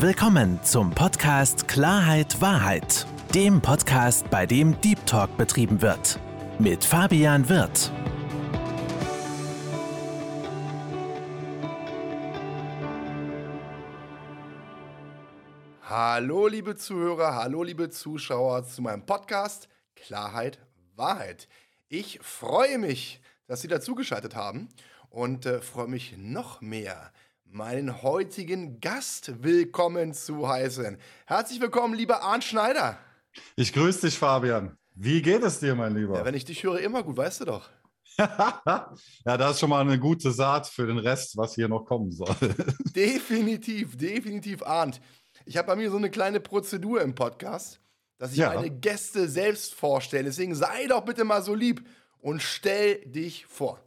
Willkommen zum Podcast Klarheit Wahrheit, dem Podcast, bei dem Deep Talk betrieben wird. Mit Fabian Wirth. Hallo liebe Zuhörer, hallo liebe Zuschauer zu meinem Podcast Klarheit Wahrheit. Ich freue mich, dass Sie dazugeschaltet haben und äh, freue mich noch mehr, meinen heutigen Gast willkommen zu heißen. Herzlich willkommen, lieber Arndt Schneider. Ich grüße dich, Fabian. Wie geht es dir, mein Lieber? Ja, wenn ich dich höre, immer gut, weißt du doch. ja, das ist schon mal eine gute Saat für den Rest, was hier noch kommen soll. definitiv, definitiv, Arndt. Ich habe bei mir so eine kleine Prozedur im Podcast, dass ich ja. meine Gäste selbst vorstelle. Deswegen sei doch bitte mal so lieb und stell dich vor.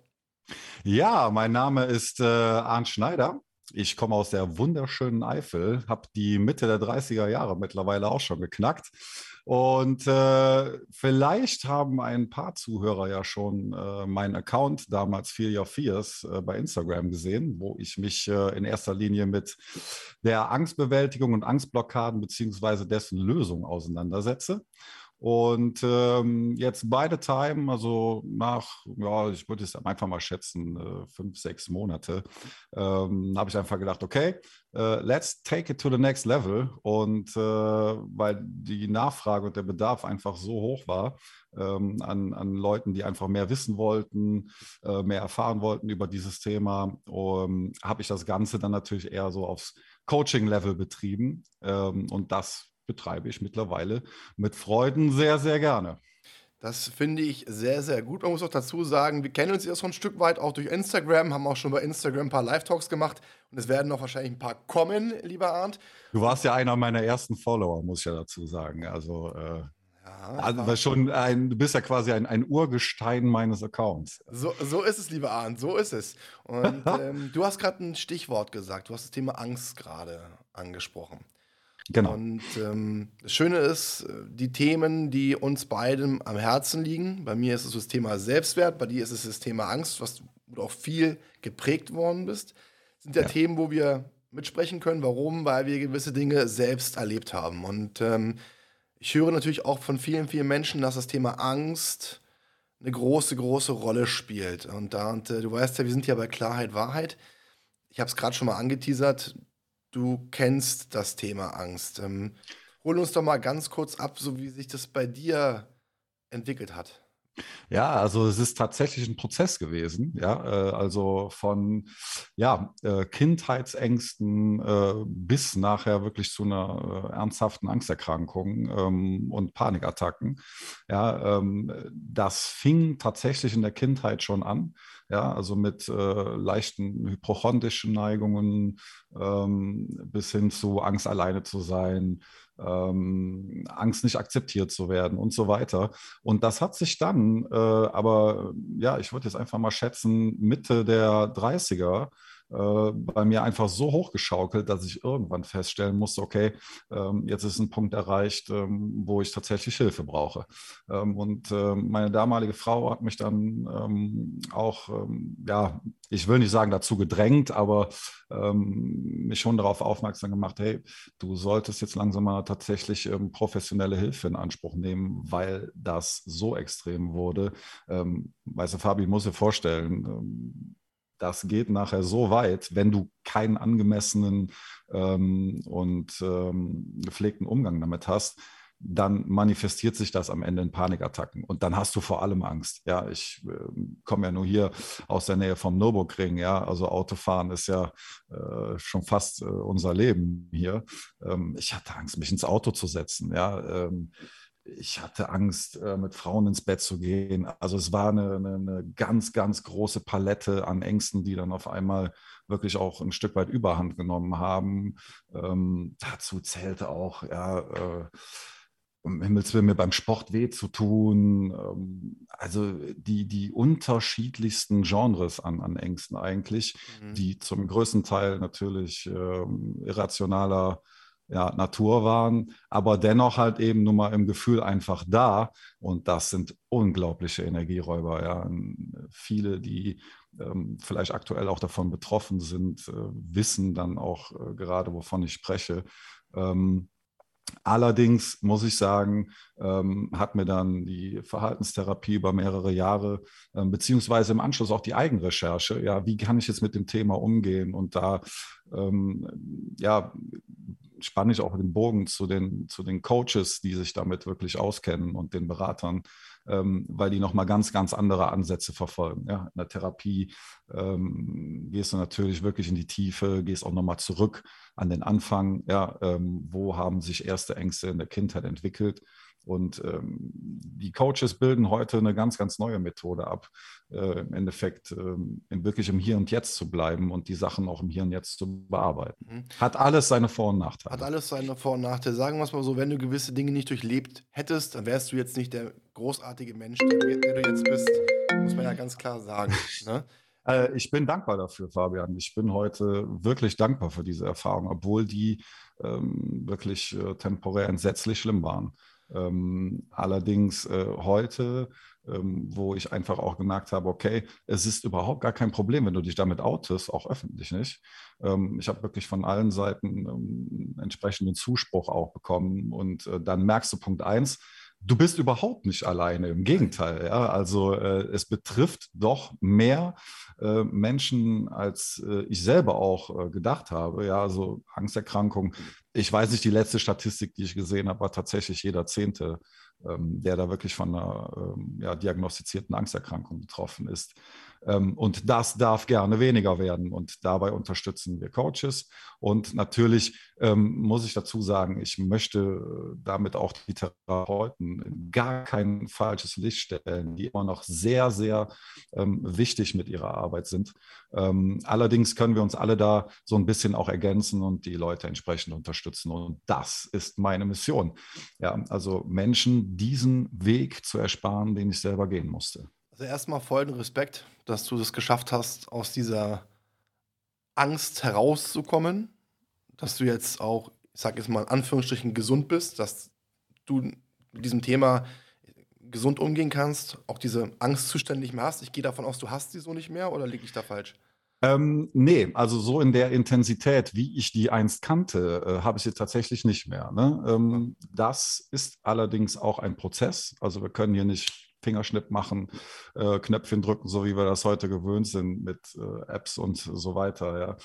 Ja, mein Name ist äh, Arndt Schneider. Ich komme aus der wunderschönen Eifel, habe die Mitte der 30er Jahre mittlerweile auch schon geknackt. Und äh, vielleicht haben ein paar Zuhörer ja schon äh, meinen Account damals Fear Your Fears äh, bei Instagram gesehen, wo ich mich äh, in erster Linie mit der Angstbewältigung und Angstblockaden beziehungsweise dessen Lösung auseinandersetze. Und ähm, jetzt beide Time, also nach, ja, ich würde es einfach mal schätzen, äh, fünf, sechs Monate, ähm, habe ich einfach gedacht, okay, äh, let's take it to the next level. Und äh, weil die Nachfrage und der Bedarf einfach so hoch war ähm, an, an Leuten, die einfach mehr wissen wollten, äh, mehr erfahren wollten über dieses Thema, um, habe ich das Ganze dann natürlich eher so aufs Coaching-Level betrieben. Ähm, und das betreibe ich mittlerweile mit Freuden sehr, sehr gerne. Das finde ich sehr, sehr gut. Man muss auch dazu sagen, wir kennen uns ja schon ein Stück weit auch durch Instagram, haben auch schon bei Instagram ein paar Live-Talks gemacht und es werden noch wahrscheinlich ein paar kommen, lieber Arndt. Du warst ja einer meiner ersten Follower, muss ich ja dazu sagen. Also, äh, ja, also schon ein, du bist ja quasi ein, ein Urgestein meines Accounts. So, so ist es, lieber Arndt, so ist es. Und ähm, du hast gerade ein Stichwort gesagt, du hast das Thema Angst gerade angesprochen. Genau. Und ähm, das Schöne ist, äh, die Themen, die uns beiden am Herzen liegen, bei mir ist es das Thema Selbstwert, bei dir ist es das Thema Angst, was du auch viel geprägt worden bist, sind ja, ja. Themen, wo wir mitsprechen können. Warum? Weil wir gewisse Dinge selbst erlebt haben. Und ähm, ich höre natürlich auch von vielen, vielen Menschen, dass das Thema Angst eine große, große Rolle spielt. Und da, und, äh, du weißt ja, wir sind ja bei Klarheit, Wahrheit. Ich habe es gerade schon mal angeteasert du kennst das Thema Angst. Ähm, hol uns doch mal ganz kurz ab, so wie sich das bei dir entwickelt hat. Ja, also es ist tatsächlich ein Prozess gewesen, ja, äh, also von ja, äh, Kindheitsängsten äh, bis nachher wirklich zu einer äh, ernsthaften Angsterkrankung ähm, und Panikattacken. Ja, ähm, das fing tatsächlich in der Kindheit schon an, ja, also mit äh, leichten hypochondrischen Neigungen ähm, bis hin zu Angst alleine zu sein, ähm, Angst nicht akzeptiert zu werden und so weiter. Und das hat sich dann, äh, aber ja, ich würde jetzt einfach mal schätzen, Mitte der 30er äh, bei mir einfach so hochgeschaukelt, dass ich irgendwann feststellen musste, okay, ähm, jetzt ist ein Punkt erreicht, ähm, wo ich tatsächlich Hilfe brauche. Ähm, und meine damalige Frau hat mich dann auch, ja, ich will nicht sagen dazu gedrängt, aber mich schon darauf aufmerksam gemacht, hey, du solltest jetzt langsam mal tatsächlich professionelle Hilfe in Anspruch nehmen, weil das so extrem wurde. weißt du, Fabi, ich muss dir vorstellen, das geht nachher so weit, wenn du keinen angemessenen ähm, und ähm, gepflegten Umgang damit hast, dann manifestiert sich das am Ende in Panikattacken. Und dann hast du vor allem Angst. Ja, ich äh, komme ja nur hier aus der Nähe vom Nürburgring. Ja, also Autofahren ist ja äh, schon fast äh, unser Leben hier. Ähm, ich hatte Angst, mich ins Auto zu setzen. Ja, ähm, ich hatte Angst, äh, mit Frauen ins Bett zu gehen. Also es war eine, eine, eine, ganz, ganz große Palette an Ängsten, die dann auf einmal wirklich auch ein Stück weit Überhand genommen haben. Ähm, dazu zählte auch, ja, äh, um Himmels Willen mir beim Sport weh zu tun. Ähm, also die, die unterschiedlichsten Genres an, an Ängsten eigentlich, mhm. die zum größten Teil natürlich ähm, irrationaler ja, Natur waren, aber dennoch halt eben nur mal im Gefühl einfach da. Und das sind unglaubliche Energieräuber. Ja. Viele, die ähm, vielleicht aktuell auch davon betroffen sind, äh, wissen dann auch äh, gerade, wovon ich spreche. Ähm, Allerdings muss ich sagen, ähm, hat mir dann die Verhaltenstherapie über mehrere Jahre, ähm, beziehungsweise im Anschluss auch die Eigenrecherche, ja, wie kann ich jetzt mit dem Thema umgehen? Und da, ähm, ja, spanne ich auch den Bogen zu den, zu den Coaches, die sich damit wirklich auskennen und den Beratern, ähm, weil die nochmal ganz, ganz andere Ansätze verfolgen. Ja, in der Therapie ähm, gehst du natürlich wirklich in die Tiefe, gehst auch nochmal zurück an den Anfang. Ja, ähm, wo haben sich erste Ängste in der Kindheit entwickelt? Und ähm, die Coaches bilden heute eine ganz, ganz neue Methode ab, äh, im Endeffekt äh, in wirklich im Hier und Jetzt zu bleiben und die Sachen auch im Hier und Jetzt zu bearbeiten. Mhm. Hat alles seine Vor- und Nachteile. Hat alles seine Vor- und Nachteile. Sagen wir es mal so, wenn du gewisse Dinge nicht durchlebt hättest, dann wärst du jetzt nicht der großartige Mensch, der, der du jetzt bist. Muss man ja ganz klar sagen. Ne? Äh, ich bin dankbar dafür, Fabian. Ich bin heute wirklich dankbar für diese Erfahrung, obwohl die ähm, wirklich äh, temporär entsetzlich schlimm waren. Ähm, allerdings äh, heute, ähm, wo ich einfach auch gemerkt habe, okay, es ist überhaupt gar kein Problem, wenn du dich damit outest, auch öffentlich nicht. Ähm, ich habe wirklich von allen Seiten ähm, entsprechenden Zuspruch auch bekommen. Und äh, dann merkst du Punkt eins, du bist überhaupt nicht alleine. Im Gegenteil, ja. Also äh, es betrifft doch mehr äh, Menschen, als äh, ich selber auch äh, gedacht habe. Ja, also Angsterkrankung. Ich weiß nicht, die letzte Statistik, die ich gesehen habe, war tatsächlich jeder Zehnte, ähm, der da wirklich von einer ähm, ja, diagnostizierten Angsterkrankung betroffen ist. Ähm, und das darf gerne weniger werden. Und dabei unterstützen wir Coaches. Und natürlich ähm, muss ich dazu sagen, ich möchte äh, damit auch die Therapeuten gar kein falsches Licht stellen, die immer noch sehr, sehr ähm, wichtig mit ihrer Arbeit sind. Allerdings können wir uns alle da so ein bisschen auch ergänzen und die Leute entsprechend unterstützen. Und das ist meine Mission. Ja, also Menschen diesen Weg zu ersparen, den ich selber gehen musste. Also erstmal vollen Respekt, dass du es geschafft hast, aus dieser Angst herauszukommen, dass du jetzt auch, ich sag jetzt mal in Anführungsstrichen, gesund bist, dass du mit diesem Thema gesund umgehen kannst, auch diese Angstzustände nicht mehr hast. Ich gehe davon aus, du hast sie so nicht mehr oder liege ich da falsch? Ähm, nee, also so in der Intensität, wie ich die einst kannte, äh, habe ich sie tatsächlich nicht mehr. Ne? Ähm, das ist allerdings auch ein Prozess. Also wir können hier nicht Fingerschnipp machen, äh, Knöpfchen drücken, so wie wir das heute gewöhnt sind mit äh, Apps und so weiter. Ja.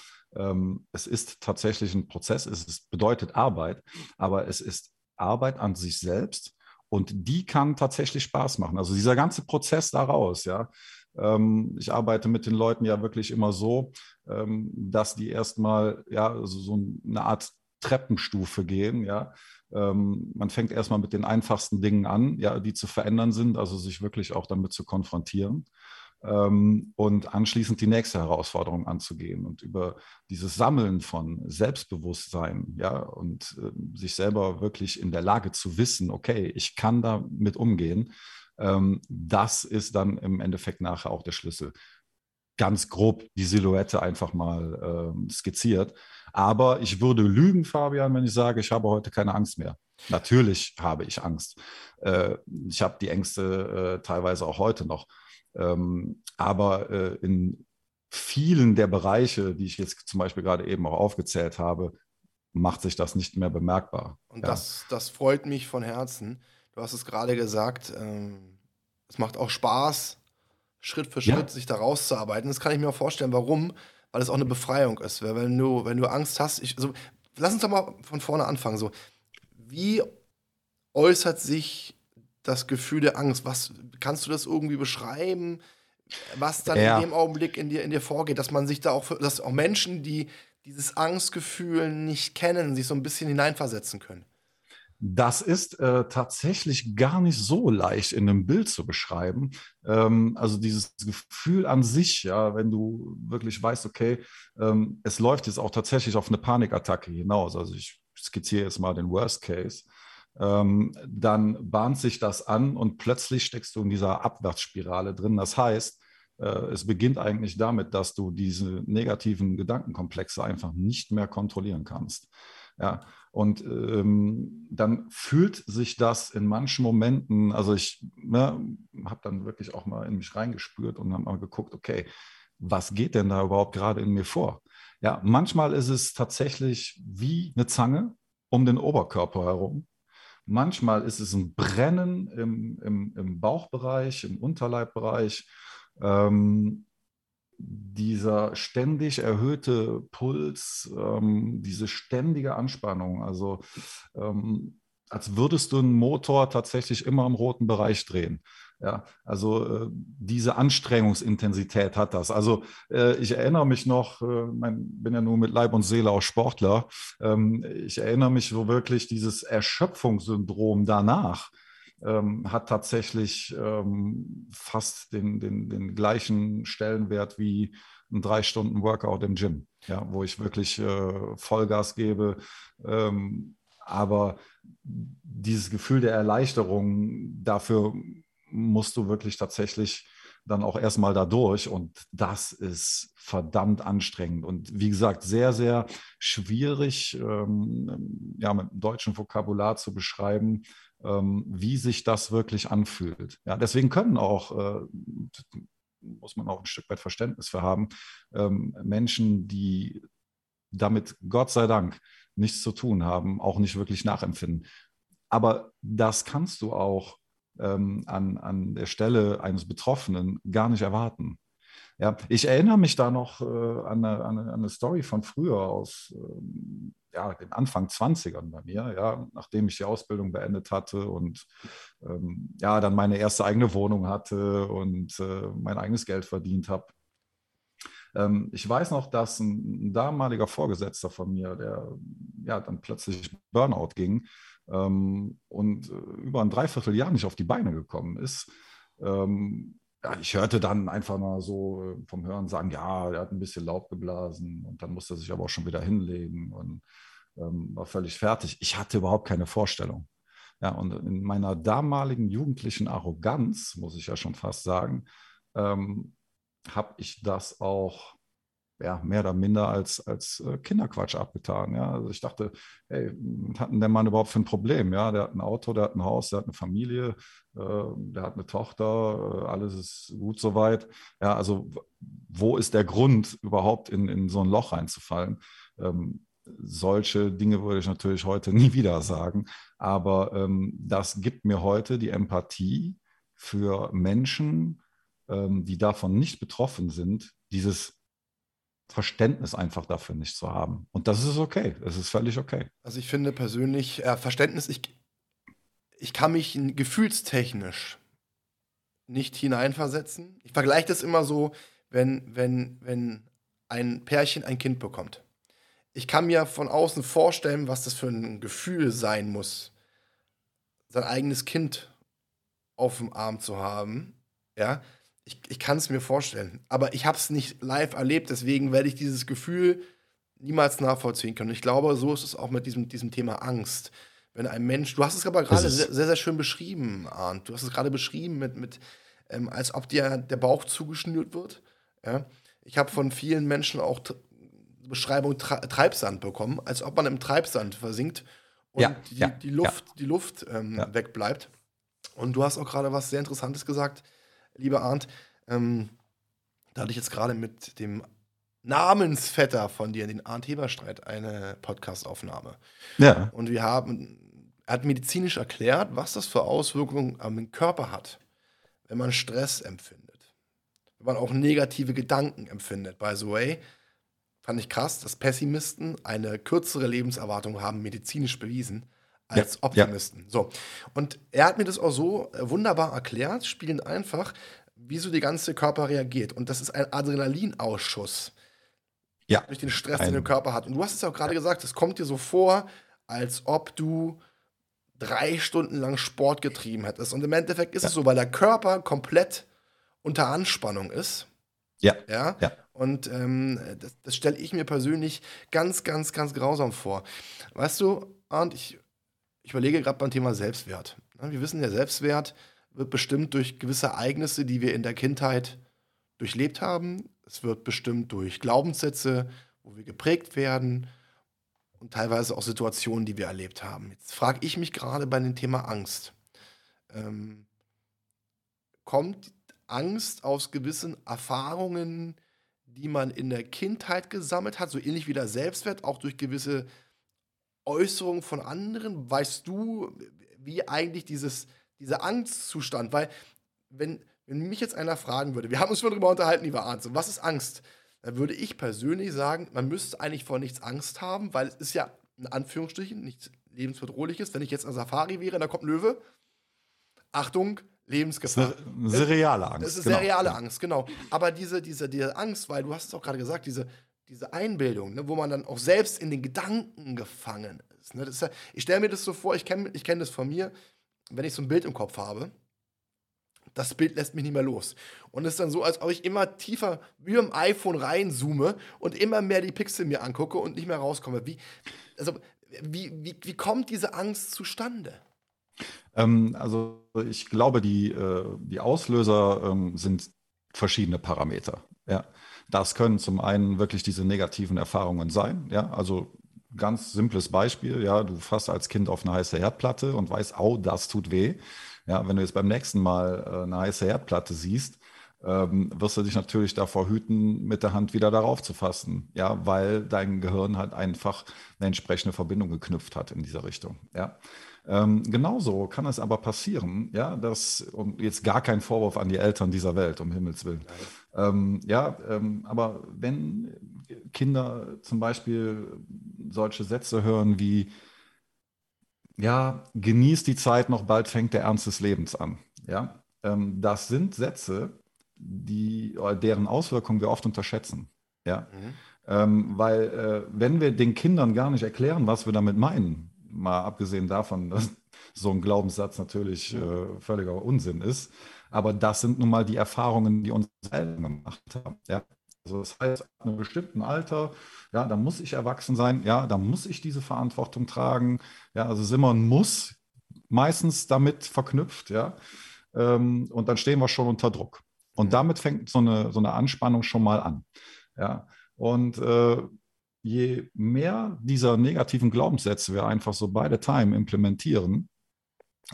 Ähm, es ist tatsächlich ein Prozess, es ist, bedeutet Arbeit, aber es ist Arbeit an sich selbst und die kann tatsächlich Spaß machen. Also dieser ganze Prozess daraus, ja. Ähm, ich arbeite mit den Leuten ja wirklich immer so, ähm, dass die erstmal ja so, so eine Art Treppenstufe gehen, ja. Ähm, man fängt erstmal mit den einfachsten Dingen an, ja, die zu verändern sind, also sich wirklich auch damit zu konfrontieren ähm, und anschließend die nächste Herausforderung anzugehen und über dieses Sammeln von Selbstbewusstsein, ja, und äh, sich selber wirklich in der Lage zu wissen, okay, ich kann damit umgehen, ähm, das ist dann im Endeffekt nachher auch der Schlüssel ganz grob die Silhouette einfach mal äh, skizziert. Aber ich würde lügen, Fabian, wenn ich sage, ich habe heute keine Angst mehr. Natürlich habe ich Angst. Äh, ich habe die Ängste äh, teilweise auch heute noch. Ähm, aber äh, in vielen der Bereiche, die ich jetzt zum Beispiel gerade eben auch aufgezählt habe, macht sich das nicht mehr bemerkbar. Und ja. das, das freut mich von Herzen. Du hast es gerade gesagt, ähm, es macht auch Spaß, Schritt für Schritt ja. sich da rauszuarbeiten. Das kann ich mir auch vorstellen, warum, weil es auch eine Befreiung ist. Weil wenn du, wenn du Angst hast, ich, also, lass uns doch mal von vorne anfangen. So, wie äußert sich das Gefühl der Angst? Was kannst du das irgendwie beschreiben? Was dann ja. in dem Augenblick in dir, in dir vorgeht, dass man sich da auch, dass auch Menschen, die dieses Angstgefühl nicht kennen, sich so ein bisschen hineinversetzen können? Das ist äh, tatsächlich gar nicht so leicht in einem Bild zu beschreiben. Ähm, also dieses Gefühl an sich, ja, wenn du wirklich weißt, okay, ähm, es läuft jetzt auch tatsächlich auf eine Panikattacke hinaus. Also ich skizziere jetzt mal den Worst Case. Ähm, dann bahnt sich das an und plötzlich steckst du in dieser Abwärtsspirale drin. Das heißt, äh, es beginnt eigentlich damit, dass du diese negativen Gedankenkomplexe einfach nicht mehr kontrollieren kannst. Ja, und ähm, dann fühlt sich das in manchen Momenten, also ich ne, habe dann wirklich auch mal in mich reingespürt und habe mal geguckt, okay, was geht denn da überhaupt gerade in mir vor? Ja, manchmal ist es tatsächlich wie eine Zange um den Oberkörper herum. Manchmal ist es ein Brennen im, im, im Bauchbereich, im Unterleibbereich. Ähm, dieser ständig erhöhte Puls, ähm, diese ständige Anspannung, also ähm, als würdest du einen Motor tatsächlich immer im roten Bereich drehen. Ja, also äh, diese Anstrengungsintensität hat das. Also äh, ich erinnere mich noch, äh, mein, bin ja nur mit Leib und Seele auch Sportler, ähm, ich erinnere mich so wirklich dieses Erschöpfungssyndrom danach ähm, hat tatsächlich ähm, fast den, den, den gleichen Stellenwert wie ein drei Stunden Workout im Gym, ja, wo ich wirklich äh, Vollgas gebe. Ähm, aber dieses Gefühl der Erleichterung, dafür musst du wirklich tatsächlich dann auch erstmal da durch und das ist verdammt anstrengend und wie gesagt sehr, sehr schwierig ähm, ja, mit deutschem Vokabular zu beschreiben, wie sich das wirklich anfühlt. Ja, deswegen können auch, äh, muss man auch ein Stück weit Verständnis für haben, ähm, Menschen, die damit Gott sei Dank nichts zu tun haben, auch nicht wirklich nachempfinden. Aber das kannst du auch ähm, an, an der Stelle eines Betroffenen gar nicht erwarten. Ja, ich erinnere mich da noch äh, an, eine, an, eine, eine, Story von früher aus ähm, ja, den Anfang 20ern bei mir, ja, nachdem ich die Ausbildung beendet hatte und ähm, ja, dann meine erste eigene Wohnung hatte und äh, mein eigenes Geld verdient habe. Ähm, ich weiß noch, dass ein, damaliger Vorgesetzter von mir, der ja dann plötzlich Burnout ging, ähm, und äh, über ein Dreivierteljahr nicht auf die Beine gekommen ist. Ähm, ich hörte dann einfach mal so äh, vom Hören sagen, ja, er hat ein bisschen Laub geblasen und dann musste er sich aber auch schon wieder hinlegen und ähm, war völlig fertig. Ich hatte überhaupt keine Vorstellung. Ja, und in meiner damaligen jugendlichen Arroganz, muss ich ja schon fast sagen, ähm, habe ich das auch ja, mehr oder minder als, als äh, Kinderquatsch abgetan. Ja? Also ich dachte, hey, was hat denn der Mann überhaupt für ein Problem? Ja, der hat ein Auto, der hat ein Haus, der hat eine Familie, äh, der hat eine Tochter, äh, alles ist gut soweit. Ja, also wo ist der Grund, überhaupt in, in so ein Loch reinzufallen? Ähm, solche Dinge würde ich natürlich heute nie wieder sagen, aber ähm, das gibt mir heute die Empathie für Menschen, ähm, die davon nicht betroffen sind, dieses Verständnis einfach dafür nicht zu haben. Und das ist okay. Es ist völlig okay. Also ich finde persönlich, äh, Verständnis, ich, ich kann mich gefühlstechnisch nicht hineinversetzen. Ich vergleiche das immer so, wenn, wenn, wenn ein Pärchen ein Kind bekommt. Ich kann mir von außen vorstellen, was das für ein Gefühl sein muss, sein eigenes Kind auf dem Arm zu haben. Ja, ich, ich kann es mir vorstellen. Aber ich habe es nicht live erlebt, deswegen werde ich dieses Gefühl niemals nachvollziehen können. Ich glaube, so ist es auch mit diesem, diesem Thema Angst. Wenn ein Mensch, du hast es aber gerade sehr, sehr, sehr, schön beschrieben, Arndt. Du hast es gerade beschrieben, mit, mit ähm, als ob dir der Bauch zugeschnürt wird. Ja? Ich habe von vielen Menschen auch Beschreibung Treibsand bekommen, als ob man im Treibsand versinkt und ja, die, ja, die, Luft, die Luft ähm, wegbleibt. Und du hast auch gerade was sehr Interessantes gesagt lieber Arndt. Ähm, da hatte ich jetzt gerade mit dem Namensvetter von dir, den Arndt Heberstreit, eine Podcastaufnahme. Ja. Und wir haben, er hat medizinisch erklärt, was das für Auswirkungen am Körper hat, wenn man Stress empfindet. Wenn man auch negative Gedanken empfindet. By the way, fand ich krass, dass Pessimisten eine kürzere Lebenserwartung haben, medizinisch bewiesen, als ja, Optimisten. Ja. So. Und er hat mir das auch so äh, wunderbar erklärt, spielen einfach, wie so die ganze Körper reagiert. Und das ist ein Adrenalinausschuss. Ja. Durch den Stress, ein, den der Körper hat. Und du hast es auch gerade ja. gesagt, es kommt dir so vor, als ob du drei Stunden lang Sport getrieben hättest. Und im Endeffekt ist es so, weil der Körper komplett unter Anspannung ist. Ja. Ja. ja. Und ähm, das, das stelle ich mir persönlich ganz, ganz, ganz grausam vor. Weißt du, Arndt, ich ich überlege gerade beim Thema Selbstwert. Wir wissen, der Selbstwert wird bestimmt durch gewisse Ereignisse, die wir in der Kindheit durchlebt haben. Es wird bestimmt durch Glaubenssätze, wo wir geprägt werden und teilweise auch Situationen, die wir erlebt haben. Jetzt frage ich mich gerade bei dem Thema Angst. Ähm, kommt Angst aus gewissen Erfahrungen, die man in der Kindheit gesammelt hat, so ähnlich wie der Selbstwert, auch durch gewisse Äußerungen von anderen? Weißt du, wie eigentlich dieses, dieser Angstzustand, weil wenn, wenn mich jetzt einer fragen würde, wir haben uns schon darüber unterhalten, lieber Arndt, was ist Angst? Dann würde ich persönlich sagen, man müsste eigentlich vor nichts Angst haben, weil es ist ja in Anführungsstrichen nichts lebensbedrohliches. Wenn ich jetzt an Safari wäre, da kommt ein Löwe. Achtung, Lebensgefahr. Seriale Angst. Das ist genau. seriale Angst, genau. Aber diese, diese, diese Angst, weil du hast es auch gerade gesagt, diese, diese Einbildung, ne, wo man dann auch selbst in den Gedanken gefangen ist. Ne? ist ja, ich stelle mir das so vor, ich kenne ich kenn das von mir, wenn ich so ein Bild im Kopf habe, das Bild lässt mich nicht mehr los. Und es ist dann so, als ob ich immer tiefer wie im iPhone reinzoome und immer mehr die Pixel mir angucke und nicht mehr rauskomme. Wie, also, wie, wie, wie kommt diese Angst zustande? Ähm, also ich glaube, die, äh, die Auslöser ähm, sind verschiedene Parameter. Ja. Das können zum einen wirklich diese negativen Erfahrungen sein. Ja. Also ganz simples Beispiel, ja, du fasst als Kind auf eine heiße Herdplatte und weißt, au, das tut weh. Ja, wenn du jetzt beim nächsten Mal äh, eine heiße Herdplatte siehst, ähm, wirst du dich natürlich davor hüten, mit der Hand wieder darauf zu fassen, ja, weil dein Gehirn halt einfach eine entsprechende Verbindung geknüpft hat in dieser Richtung, ja. Ähm, genauso kann es aber passieren, ja, dass, und jetzt gar kein Vorwurf an die Eltern dieser Welt, um Himmels Willen. Ähm, ja, ähm, aber wenn Kinder zum Beispiel solche Sätze hören wie, ja, genieß die Zeit noch, bald fängt der Ernst des Lebens an. Ja, ähm, das sind Sätze, die, deren Auswirkungen wir oft unterschätzen. Ja, mhm. ähm, weil äh, wenn wir den Kindern gar nicht erklären, was wir damit meinen, mal abgesehen davon, dass so ein Glaubenssatz natürlich äh, völliger Unsinn ist. Aber das sind nun mal die Erfahrungen, die uns Eltern gemacht haben. Ja? Also das heißt, ab einem bestimmten Alter, ja, da muss ich erwachsen sein, ja, da muss ich diese Verantwortung tragen. Ja, also ein Muss meistens damit verknüpft, ja. Ähm, und dann stehen wir schon unter Druck. Und damit fängt so eine, so eine Anspannung schon mal an. Ja. Und äh, je mehr dieser negativen Glaubenssätze wir einfach so bei the time implementieren,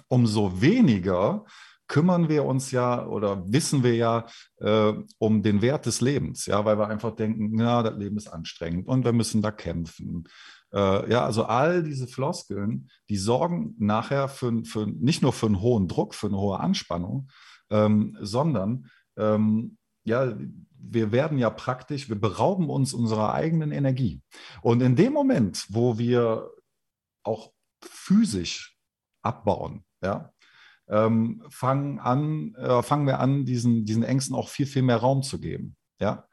umso weniger kümmern wir uns ja oder wissen wir ja äh, um den Wert des Lebens, ja, weil wir einfach denken, ja, das Leben ist anstrengend und wir müssen da kämpfen. Äh, ja, also all diese Floskeln, die sorgen nachher für, für nicht nur für einen hohen Druck, für eine hohe Anspannung, ähm, sondern ähm, ja, wir werden ja praktisch, wir berauben uns unserer eigenen Energie. Und in dem Moment, wo wir auch physisch abbauen, ja, ähm, fangen, an, äh, fangen wir an, diesen, diesen Ängsten auch viel, viel mehr Raum zu geben. Ja?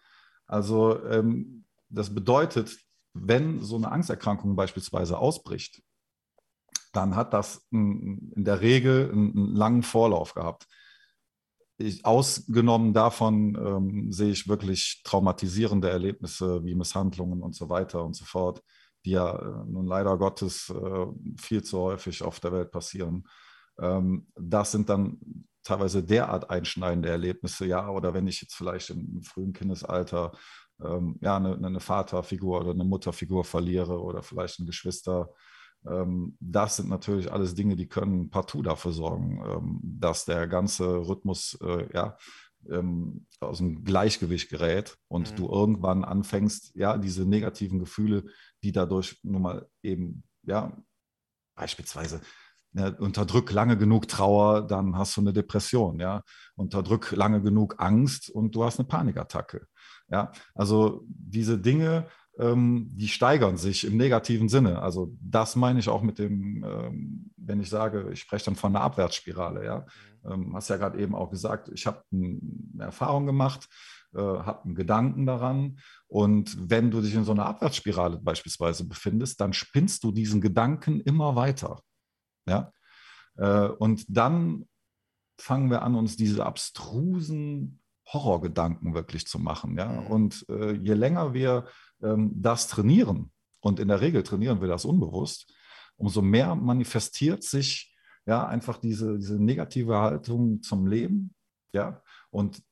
Also ähm, das bedeutet, wenn so eine Angsterkrankung beispielsweise ausbricht, dann hat das in der Regel einen langen Vorlauf gehabt ich, ausgenommen davon ähm, sehe ich wirklich traumatisierende Erlebnisse wie Misshandlungen und so weiter und so fort, die ja äh, nun leider Gottes äh, viel zu häufig auf der Welt passieren. Ähm, das sind dann teilweise derart einschneidende Erlebnisse, ja, oder wenn ich jetzt vielleicht im, im frühen Kindesalter ähm, ja, eine, eine, Vaterfigur oder eine Mutterfigur verliere oder vielleicht ein Geschwister, das sind natürlich alles Dinge, die können partout dafür sorgen, ähm, dass der ganze Rhythmus äh, ja, ähm, aus dem Gleichgewicht gerät und mhm. du irgendwann anfängst, ja, diese negativen Gefühle, die dadurch nun mal eben, ja, beispielsweise ja, unterdrück lange genug Trauer, dann hast du eine Depression, ja. Unterdrück lange genug Angst und du hast eine Panikattacke. Ja, also diese Dinge ähm, die steigern sich im negativen Sinne. Also das meine ich auch mit dem, ähm, wenn ich sage, ich spreche dann von einer Abwärtsspirale. Ja, mhm. ähm, hast ja gerade eben auch gesagt, ich habe eine Erfahrung gemacht, äh, habe einen Gedanken daran und wenn du dich in so einer Abwärtsspirale beispielsweise befindest, dann spinnst du diesen Gedanken immer weiter. Ja, äh, und dann fangen wir an, uns diese abstrusen Horrorgedanken wirklich zu machen. Ja? Mhm. Und äh, je länger wir das trainieren, und in der Regel trainieren wir das unbewusst, umso mehr manifestiert sich ja einfach diese, diese negative Haltung zum Leben. Ja, und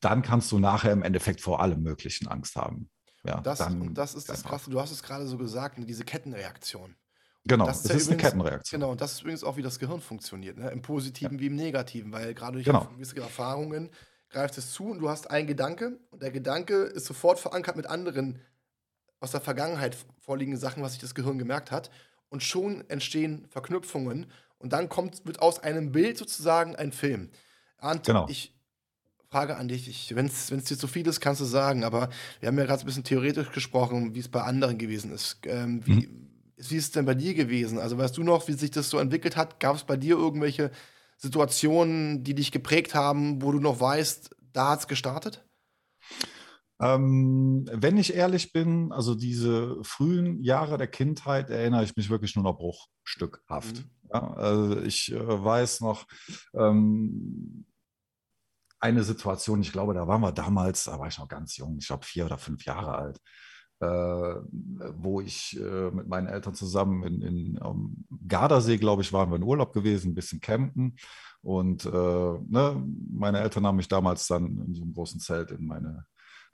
dann kannst du nachher im Endeffekt vor allem Möglichen Angst haben. Ja, das, dann, und das ist das Krasse. Du hast es gerade so gesagt, ne, diese Kettenreaktion. Genau, das ist, ja ist übrigens, eine Kettenreaktion. Genau, und das ist übrigens auch, wie das Gehirn funktioniert, ne? im Positiven ja. wie im Negativen, weil gerade durch genau. gewisse Erfahrungen greift es zu und du hast einen Gedanke und der Gedanke ist sofort verankert mit anderen aus der Vergangenheit vorliegenden Sachen, was sich das Gehirn gemerkt hat. Und schon entstehen Verknüpfungen und dann kommt, wird aus einem Bild sozusagen ein Film. Arndt, genau. ich frage an dich, wenn es dir zu viel ist, kannst du sagen, aber wir haben ja gerade ein bisschen theoretisch gesprochen, wie es bei anderen gewesen ist. Ähm, wie, mhm. wie ist es denn bei dir gewesen? Also weißt du noch, wie sich das so entwickelt hat? Gab es bei dir irgendwelche Situationen, die dich geprägt haben, wo du noch weißt, da hat es gestartet? Ähm, wenn ich ehrlich bin, also diese frühen Jahre der Kindheit erinnere ich mich wirklich nur noch bruchstückhaft. Mhm. Ja, also ich äh, weiß noch ähm, eine Situation, ich glaube, da waren wir damals, da war ich noch ganz jung, ich glaube vier oder fünf Jahre alt, wo ich äh, mit meinen Eltern zusammen in, in um Gardasee, glaube ich, waren wir in Urlaub gewesen, ein bisschen campen. Und äh, ne, meine Eltern haben mich damals dann in so einem großen Zelt in meine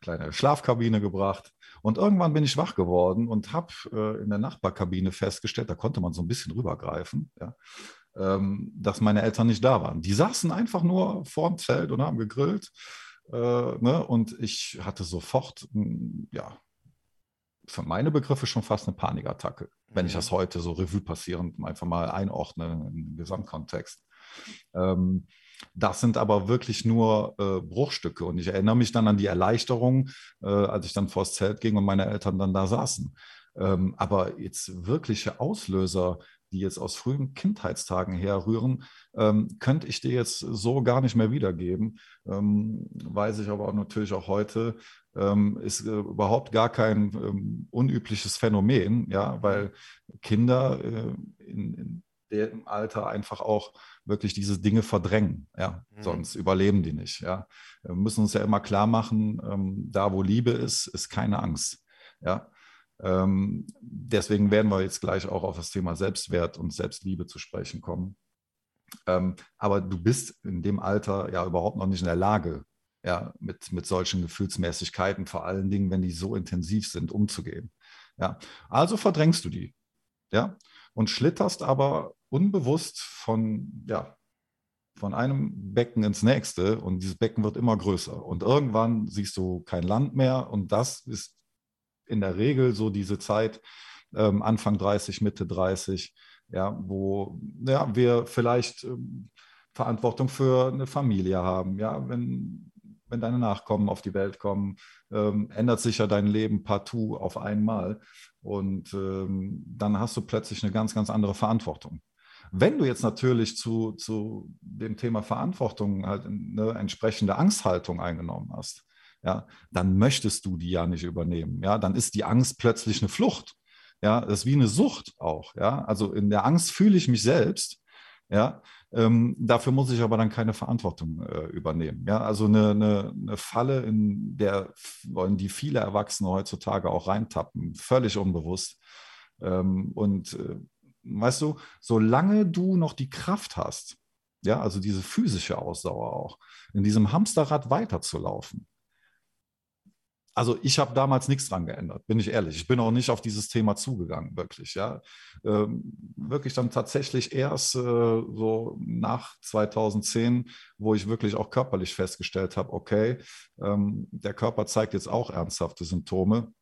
kleine Schlafkabine gebracht. Und irgendwann bin ich wach geworden und habe äh, in der Nachbarkabine festgestellt, da konnte man so ein bisschen rübergreifen, ja, ähm, dass meine Eltern nicht da waren. Die saßen einfach nur vorm Zelt und haben gegrillt. Äh, ne, und ich hatte sofort, ja, für meine Begriffe schon fast eine Panikattacke, mhm. wenn ich mhm. das heute so Revue passierend einfach mal einordne im Gesamtkontext. Ähm, das sind aber wirklich nur äh, Bruchstücke. Und ich erinnere mich dann an die Erleichterung, äh, als ich dann vors Zelt ging und meine Eltern dann da saßen. Ähm, aber jetzt wirkliche Auslöser, die jetzt aus frühen Kindheitstagen herrühren, ähm, könnte ich dir jetzt so gar nicht mehr wiedergeben. Ähm, weiß ich aber auch natürlich auch heute, ähm, ist äh, überhaupt gar kein ähm, unübliches Phänomen, ja, weil Kinder äh, in, in dem Alter einfach auch wirklich diese Dinge verdrängen. Ja, mhm. sonst überleben die nicht. Ja, wir müssen uns ja immer klar machen, ähm, da wo Liebe ist, ist keine Angst. Ja, ähm, deswegen werden wir jetzt gleich auch auf das Thema Selbstwert und Selbstliebe zu sprechen kommen. Ähm, aber du bist in dem Alter ja überhaupt noch nicht in der Lage, ja, mit, mit solchen Gefühlsmäßigkeiten, vor allen Dingen, wenn die so intensiv sind, umzugehen. Ja, also verdrängst du die. Ja, und schlitterst aber unbewusst von, ja, von einem Becken ins nächste und dieses Becken wird immer größer. Und irgendwann siehst du kein Land mehr und das ist in der Regel so diese Zeit, ähm, Anfang 30, Mitte 30, ja, wo ja, wir vielleicht ähm, Verantwortung für eine Familie haben. Ja, wenn, wenn deine Nachkommen auf die Welt kommen, ähm, ändert sich ja dein Leben partout auf einmal. Und ähm, dann hast du plötzlich eine ganz, ganz andere Verantwortung. Wenn du jetzt natürlich zu, zu dem Thema Verantwortung halt eine entsprechende Angsthaltung eingenommen hast, ja, dann möchtest du die ja nicht übernehmen. Ja, dann ist die Angst plötzlich eine Flucht. Ja, das ist wie eine Sucht auch. Ja, also in der Angst fühle ich mich selbst. Ja, ähm, dafür muss ich aber dann keine Verantwortung äh, übernehmen. Ja, also eine, eine, eine, Falle, in der wollen die viele Erwachsene heutzutage auch reintappen, völlig unbewusst. Ähm, und äh, weißt du, solange du noch die Kraft hast, ja, also diese physische Ausdauer auch, in diesem Hamsterrad weiterzulaufen, also ich habe damals nichts dran geändert, bin ich ehrlich. Ich bin auch nicht auf dieses Thema zugegangen, wirklich. Ja, ähm, wirklich dann tatsächlich erst äh, so nach 2010, wo ich wirklich auch körperlich festgestellt habe, okay, ähm, der Körper zeigt jetzt auch ernsthafte Symptome.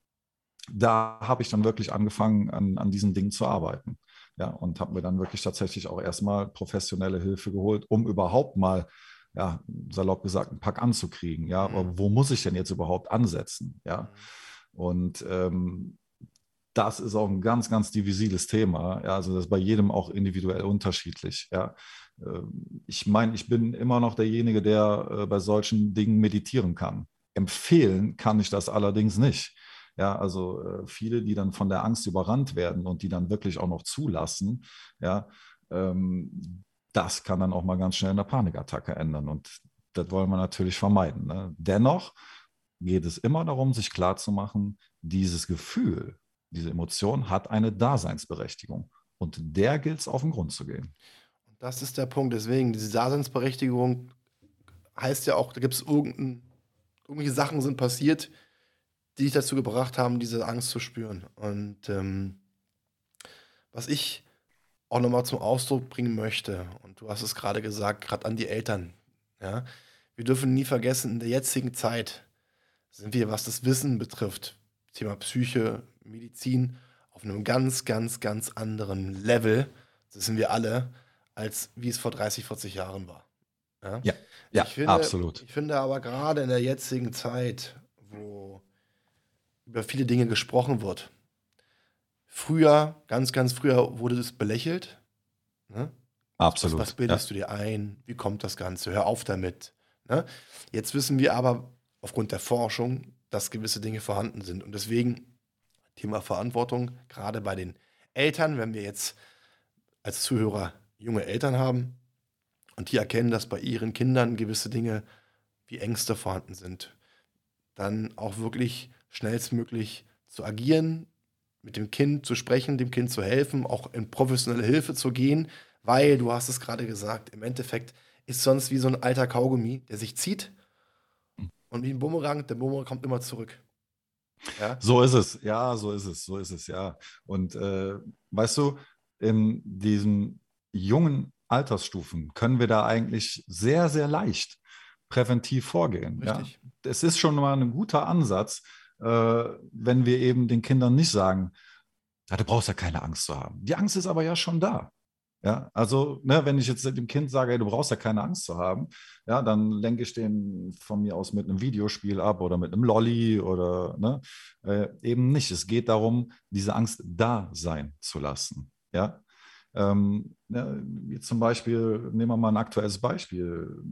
Da habe ich dann wirklich angefangen, an, an diesen Dingen zu arbeiten. Ja, und habe mir dann wirklich tatsächlich auch erstmal professionelle Hilfe geholt, um überhaupt mal ja, salopp gesagt, einen Pack anzukriegen. Ja, mhm. aber wo muss ich denn jetzt überhaupt ansetzen? Ja, mhm. und ähm, das ist auch ein ganz, ganz divisiles Thema. Ja, also das ist bei jedem auch individuell unterschiedlich. Ja, ähm, ich meine, ich bin immer noch derjenige, der äh, bei solchen Dingen meditieren kann. Empfehlen kann ich das allerdings nicht. Ja, also äh, viele, die dann von der Angst überrannt werden und die dann wirklich auch noch zulassen, ja, ähm, das kann dann auch mal ganz schnell eine Panikattacke ändern. Und das wollen wir natürlich vermeiden. Ne? Dennoch geht es immer darum, sich klarzumachen, dieses Gefühl, diese Emotion hat eine Daseinsberechtigung. Und der gilt es auf den Grund zu gehen. Und das ist der Punkt. Deswegen, diese Daseinsberechtigung heißt ja auch, da gibt es irgendwelche Sachen sind passiert, die dich dazu gebracht haben, diese Angst zu spüren. Und ähm, was ich auch nochmal zum Ausdruck bringen möchte, und du hast es gerade gesagt, gerade an die Eltern, ja, wir dürfen nie vergessen, in der jetzigen Zeit sind wir, was das Wissen betrifft, Thema Psyche, Medizin, auf einem ganz, ganz, ganz anderen Level. Das sind wir alle, als wie es vor 30, 40 Jahren war. Ja, ja, ja finde, absolut. Ich finde aber gerade in der jetzigen Zeit, wo über viele Dinge gesprochen wird, früher, ganz, ganz früher wurde das belächelt. Ne? Absolut. Was, was bildest ja. du dir ein? Wie kommt das Ganze? Hör auf damit. Ne? Jetzt wissen wir aber aufgrund der Forschung, dass gewisse Dinge vorhanden sind. Und deswegen Thema Verantwortung, gerade bei den Eltern, wenn wir jetzt als Zuhörer junge Eltern haben und die erkennen, dass bei ihren Kindern gewisse Dinge wie Ängste vorhanden sind, dann auch wirklich schnellstmöglich zu agieren, mit dem Kind zu sprechen, dem Kind zu helfen, auch in professionelle Hilfe zu gehen, weil, du hast es gerade gesagt, im Endeffekt ist sonst wie so ein alter Kaugummi, der sich zieht und wie ein Bumerang, der Bumerang kommt immer zurück. Ja? So ist es, ja, so ist es, so ist es, ja. Und äh, weißt du, in diesen jungen Altersstufen können wir da eigentlich sehr, sehr leicht präventiv vorgehen. Richtig. Ja? Es ist schon mal ein guter Ansatz, wenn wir eben den Kindern nicht sagen, ja, du brauchst ja keine Angst zu haben. Die Angst ist aber ja schon da. Ja, also, ne, wenn ich jetzt dem Kind sage, ey, du brauchst ja keine Angst zu haben, ja, dann lenke ich den von mir aus mit einem Videospiel ab oder mit einem Lolly oder ne, äh, eben nicht. Es geht darum, diese Angst da sein zu lassen. Ja, ähm, ja, wie zum Beispiel, nehmen wir mal ein aktuelles Beispiel.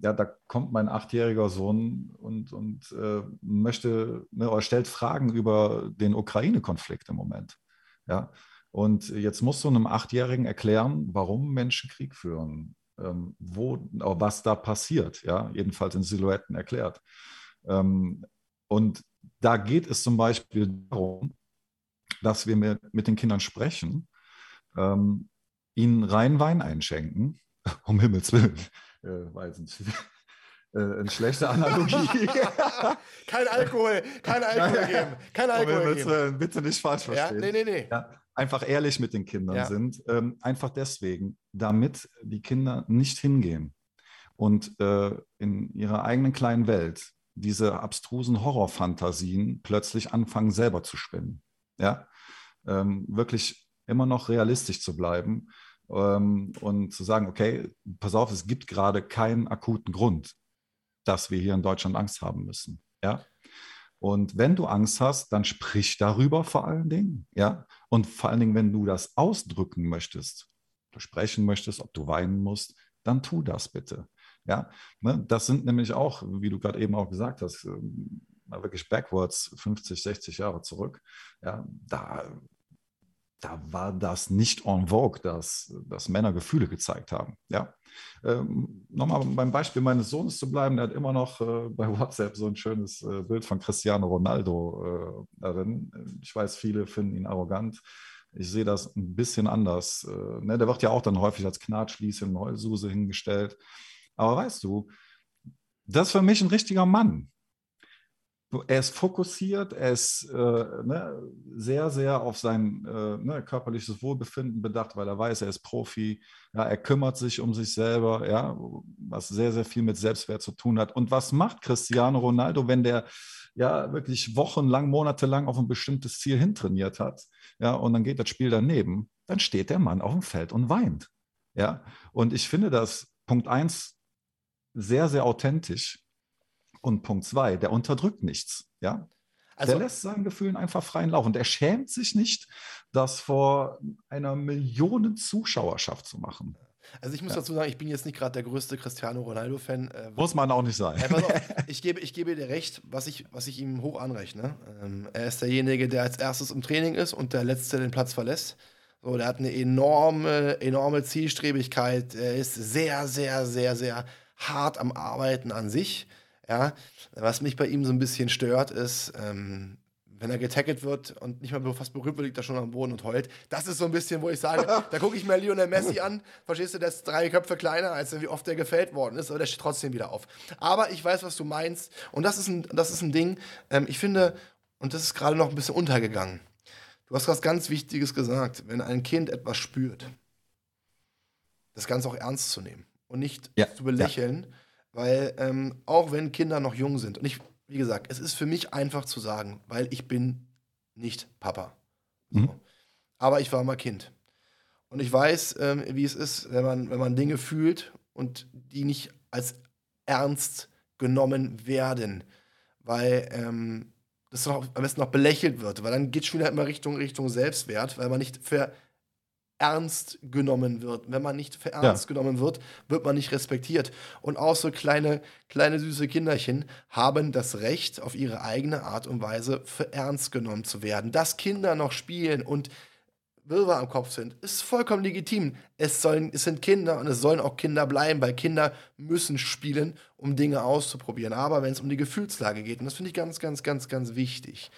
Ja, da kommt mein achtjähriger Sohn und, und äh, möchte ne, oder stellt Fragen über den Ukraine-Konflikt im Moment. Ja, und jetzt musst du einem Achtjährigen erklären, warum Menschen Krieg führen, ähm, wo, was da passiert, ja, jedenfalls in Silhouetten erklärt. Ähm, und da geht es zum Beispiel darum, dass wir mit, mit den Kindern sprechen, ähm, ihnen rein Wein einschenken, um Himmels Willen, äh, weiß nicht, äh, eine schlechte Analogie. kein Alkohol, kein Alkohol geben, kein Alkohol geben. Bitte nicht falsch verstehen. Ja, nee, nee, nee. Ja, einfach ehrlich mit den Kindern ja. sind. Ähm, einfach deswegen, damit die Kinder nicht hingehen und äh, in ihrer eigenen kleinen Welt diese abstrusen Horrorfantasien plötzlich anfangen selber zu spinnen. Ja, ähm, wirklich immer noch realistisch zu bleiben ähm, und zu sagen, okay, pass auf, es gibt gerade keinen akuten Grund, dass wir hier in Deutschland Angst haben müssen. Ja, und wenn du Angst hast, dann sprich darüber vor allen Dingen, ja. Und vor allen Dingen, wenn du das ausdrücken möchtest, du sprechen möchtest, ob du weinen musst, dann tu das bitte. Ja, ne? das sind nämlich auch, wie du gerade eben auch gesagt hast, ähm, wirklich backwards 50, 60 Jahre zurück. Ja, da da war das nicht en vogue, dass, dass Männer Gefühle gezeigt haben. Ja. Ähm, Nochmal beim Beispiel meines Sohnes zu bleiben, der hat immer noch äh, bei WhatsApp so ein schönes äh, Bild von Cristiano Ronaldo äh, darin. Ich weiß, viele finden ihn arrogant. Ich sehe das ein bisschen anders. Äh, ne? Der wird ja auch dann häufig als Knatschließe Heulsuse hingestellt. Aber weißt du, das ist für mich ein richtiger Mann er ist fokussiert, er ist äh, ne, sehr, sehr auf sein äh, ne, körperliches Wohlbefinden bedacht, weil er weiß, er ist Profi, ja, er kümmert sich um sich selber, ja, was sehr, sehr viel mit Selbstwert zu tun hat. Und was macht Cristiano Ronaldo, wenn der ja wirklich wochenlang, monatelang auf ein bestimmtes Ziel hintrainiert hat, ja, und dann geht das Spiel daneben, dann steht der Mann auf dem Feld und weint. Ja, und ich finde das Punkt eins sehr, sehr authentisch und Punkt zwei, der unterdrückt nichts. Ja? Also, der lässt seinen Gefühlen einfach freien Lauf und er schämt sich nicht, das vor einer Millionen Zuschauerschaft zu machen. Also ich muss ja. dazu sagen, ich bin jetzt nicht gerade der größte Cristiano Ronaldo-Fan. Äh, muss man auch nicht sein. Äh, auf, ich, gebe, ich gebe dir recht, was ich, was ich ihm hoch anrechne. Ähm, er ist derjenige, der als erstes im Training ist und der Letzte den Platz verlässt. So, der hat eine enorme, enorme Zielstrebigkeit. Er ist sehr, sehr, sehr, sehr hart am Arbeiten an sich. Ja, was mich bei ihm so ein bisschen stört, ist, ähm, wenn er getackelt wird und nicht mal fast berührt wird, liegt er schon am Boden und heult. Das ist so ein bisschen, wo ich sage, da gucke ich mir Lionel Messi an, verstehst du, der ist drei Köpfe kleiner, als wie oft der gefällt worden ist, aber der steht trotzdem wieder auf. Aber ich weiß, was du meinst und das ist ein, das ist ein Ding, ähm, ich finde, und das ist gerade noch ein bisschen untergegangen. Du hast was ganz Wichtiges gesagt, wenn ein Kind etwas spürt, das Ganze auch ernst zu nehmen und nicht ja, zu belächeln. Ja Weil ähm, auch wenn Kinder noch jung sind, und ich, wie gesagt, es ist für mich einfach zu sagen, weil ich bin nicht Papa. Mhm. So. Aber ich war mal Kind. Und ich weiß, ähm, wie es ist, wenn man, wenn man Dinge fühlt und die nicht als ernst genommen werden. Weil ähm, das noch, am besten noch belächelt wird. Weil dann geht es schon wieder immer Richtung, Richtung Selbstwert, weil man nicht für ernst genommen wird. Wenn man nicht für ernst ja. genommen wird, wird man nicht respektiert. Und auch so kleine, kleine süße Kinderchen haben das Recht, auf ihre eigene Art und Weise für ernst genommen zu werden. Dass Kinder noch spielen und Wirrwarr am Kopf sind, ist vollkommen legitim. Es, sollen, es sind Kinder und es sollen auch Kinder bleiben, weil Kinder müssen spielen, um Dinge auszuprobieren. Aber wenn es um die Gefühlslage geht, und das finde ich ganz, ganz, ganz, ganz wichtig,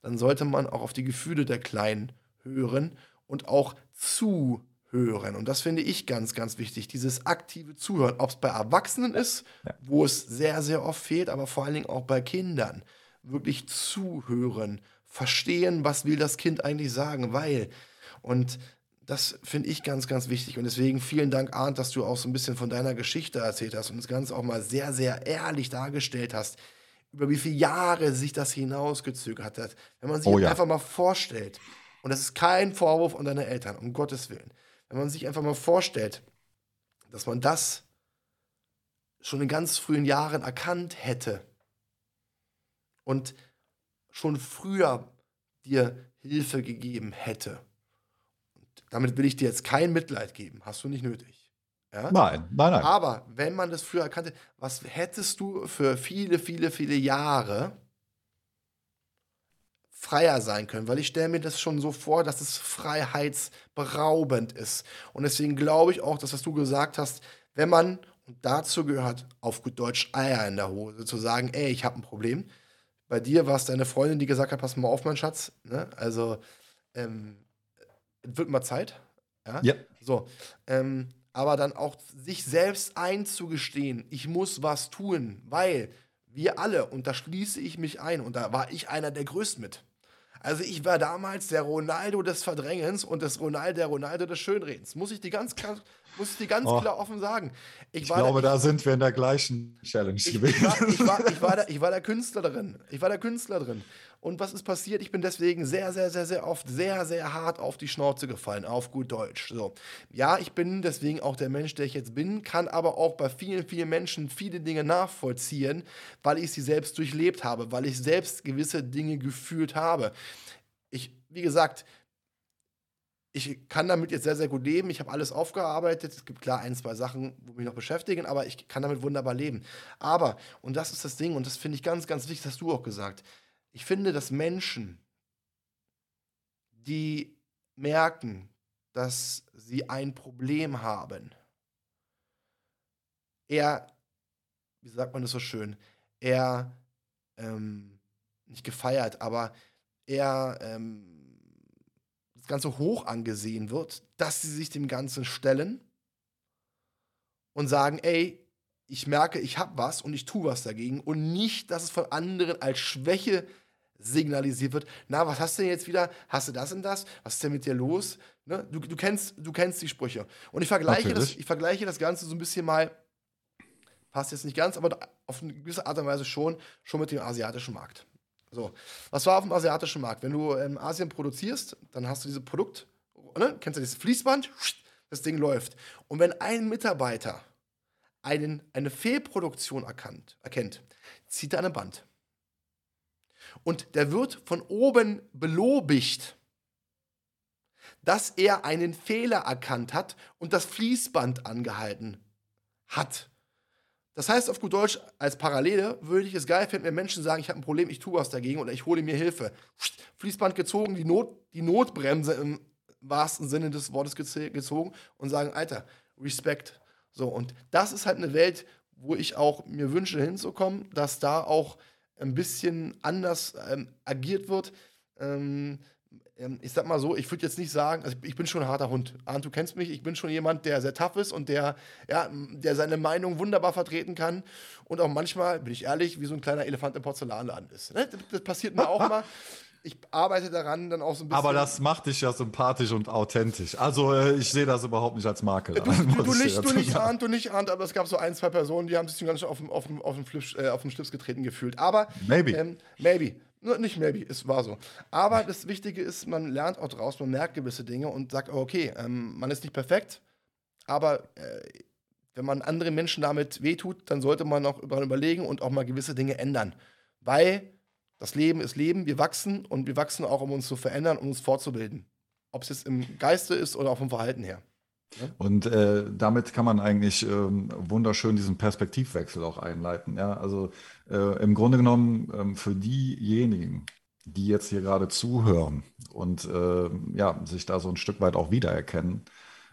dann sollte man auch auf die Gefühle der Kleinen hören und auch zuhören. Und das finde ich ganz, ganz wichtig, dieses aktive Zuhören, ob es bei Erwachsenen ist, ja. wo es sehr, sehr oft fehlt, aber vor allen Dingen auch bei Kindern. Wirklich zuhören, verstehen, was will das Kind eigentlich sagen, weil, und das finde ich ganz, ganz wichtig. Und deswegen vielen Dank, Arndt, dass du auch so ein bisschen von deiner Geschichte erzählt hast und das Ganze auch mal sehr, sehr ehrlich dargestellt hast, über wie viele Jahre sich das hinausgezögert hat. Wenn man sich oh, ja. einfach mal vorstellt, und das ist kein Vorwurf an deine Eltern, um Gottes Willen. Wenn man sich einfach mal vorstellt, dass man das schon in ganz frühen Jahren erkannt hätte und schon früher dir Hilfe gegeben hätte. Und damit will ich dir jetzt kein Mitleid geben, hast du nicht nötig. Ja? Nein, nein, nein. Aber wenn man das früher erkannte, was hättest du für viele, viele, viele Jahre freier sein können, weil ich stelle mir das schon so vor, dass es freiheitsberaubend ist. Und deswegen glaube ich auch, dass was du gesagt hast, wenn man, und dazu gehört auf gut Deutsch Eier in der Hose, zu sagen, ey, ich habe ein Problem. Bei dir war es deine Freundin, die gesagt hat, pass mal auf, mein Schatz. Ne? Also, ähm, wird mal Zeit. Ja. ja. So. Ähm, aber dann auch sich selbst einzugestehen, ich muss was tun, weil wir alle, und da schließe ich mich ein, und da war ich einer der Größten mit. Also ich war damals der Ronaldo des Verdrängens und das Ronaldo, der Ronaldo des Schönredens. Muss ich die ganz klar, muss ich die ganz oh. klar offen sagen. Ich, ich glaube, da, da sind wir in der gleichen Challenge ich, gewesen. Ich war, ich, war, ich, war der, ich war der Künstler drin. Ich war der Künstler drin. Und was ist passiert? Ich bin deswegen sehr, sehr, sehr, sehr oft sehr, sehr hart auf die Schnauze gefallen, auf gut Deutsch. So. Ja, ich bin deswegen auch der Mensch, der ich jetzt bin, kann aber auch bei vielen, vielen Menschen viele Dinge nachvollziehen, weil ich sie selbst durchlebt habe, weil ich selbst gewisse Dinge gefühlt habe. Ich, wie gesagt, ich kann damit jetzt sehr, sehr gut leben. Ich habe alles aufgearbeitet. Es gibt klar ein, zwei Sachen, wo mich noch beschäftigen, aber ich kann damit wunderbar leben. Aber, und das ist das Ding, und das finde ich ganz, ganz wichtig, hast du auch gesagt, ich finde, dass Menschen, die merken, dass sie ein Problem haben, eher, wie sagt man das so schön, eher ähm, nicht gefeiert, aber eher ähm, das Ganze hoch angesehen wird, dass sie sich dem Ganzen stellen und sagen, ey, ich merke, ich habe was und ich tue was dagegen und nicht, dass es von anderen als Schwäche signalisiert wird, na, was hast du denn jetzt wieder? Hast du das und das? Was ist denn mit dir los? Ne? Du, du, kennst, du kennst die Sprüche. Und ich vergleiche, das, ich vergleiche das Ganze so ein bisschen mal, passt jetzt nicht ganz, aber auf eine gewisse Art und Weise schon, schon mit dem asiatischen Markt. So, was war auf dem asiatischen Markt? Wenn du in Asien produzierst, dann hast du dieses Produkt, ne? kennst du dieses Fließband? Das Ding läuft. Und wenn ein Mitarbeiter einen, eine Fehlproduktion erkannt, erkennt, zieht er an ein Band. Und der wird von oben belobigt, dass er einen Fehler erkannt hat und das Fließband angehalten hat. Das heißt auf gut Deutsch, als Parallele würde ich es geil finden, wenn Menschen sagen, ich habe ein Problem, ich tue was dagegen oder ich hole mir Hilfe. Fließband gezogen, die, Not, die Notbremse im wahrsten Sinne des Wortes gezogen und sagen, Alter, Respekt. So, und das ist halt eine Welt, wo ich auch mir wünsche hinzukommen, dass da auch ein bisschen anders ähm, agiert wird. Ähm, ich sag mal so, ich würde jetzt nicht sagen, also ich bin schon ein harter Hund. Arndt, du kennst mich, ich bin schon jemand, der sehr tough ist und der, ja, der seine Meinung wunderbar vertreten kann und auch manchmal, bin ich ehrlich, wie so ein kleiner Elefant im Porzellanladen ist. Ne? Das, passiert mir auch mal. ich arbeite daran dann auch so ein bisschen. Aber das macht dich ja sympathisch und authentisch. Also äh, ich sehe das überhaupt nicht als Makel. Du, du, du nicht, du nicht ahnt, du nicht ahnt, aber es gab so ein, zwei Personen, die haben sich ganz schön auf, auf, auf, den Flips, äh, auf den Schlips getreten gefühlt. Aber maybe. Ähm, maybe. Nicht maybe, es war so. Aber das Wichtige ist, man lernt auch draus, man merkt gewisse Dinge und sagt, okay, ähm, man ist nicht perfekt, aber äh, wenn man anderen Menschen damit wehtut, dann sollte man auch überlegen und auch mal gewisse Dinge ändern. Weil das Leben ist Leben, wir wachsen und wir wachsen auch, um uns zu verändern, um uns fortzubilden. Ob es jetzt im Geiste ist oder auch vom Verhalten her. Und äh, damit kann man eigentlich ähm, wunderschön diesen Perspektivwechsel auch einleiten. Ja? Also äh, im Grunde genommen ähm, für diejenigen, die jetzt hier gerade zuhören und äh, ja, sich da so ein Stück weit auch wiedererkennen,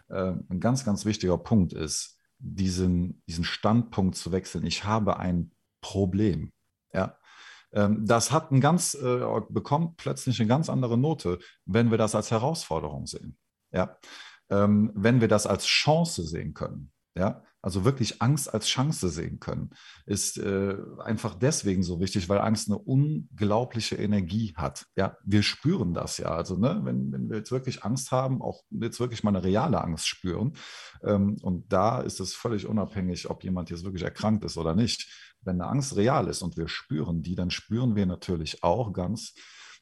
äh, ein ganz, ganz wichtiger Punkt ist, diesen, diesen Standpunkt zu wechseln. Ich habe ein Problem. Ja, ähm, das hat ein ganz, äh, bekommt plötzlich eine ganz andere Note, wenn wir das als Herausforderung sehen. Ja? Ähm, wenn wir das als Chance sehen können. Ja? Also wirklich Angst als Chance sehen können, ist äh, einfach deswegen so wichtig, weil Angst eine unglaubliche Energie hat. Ja, wir spüren das ja. Also, ne, wenn, wenn wir jetzt wirklich Angst haben, auch jetzt wirklich mal eine reale Angst spüren, ähm, und da ist es völlig unabhängig, ob jemand jetzt wirklich erkrankt ist oder nicht. Wenn eine Angst real ist und wir spüren die, dann spüren wir natürlich auch ganz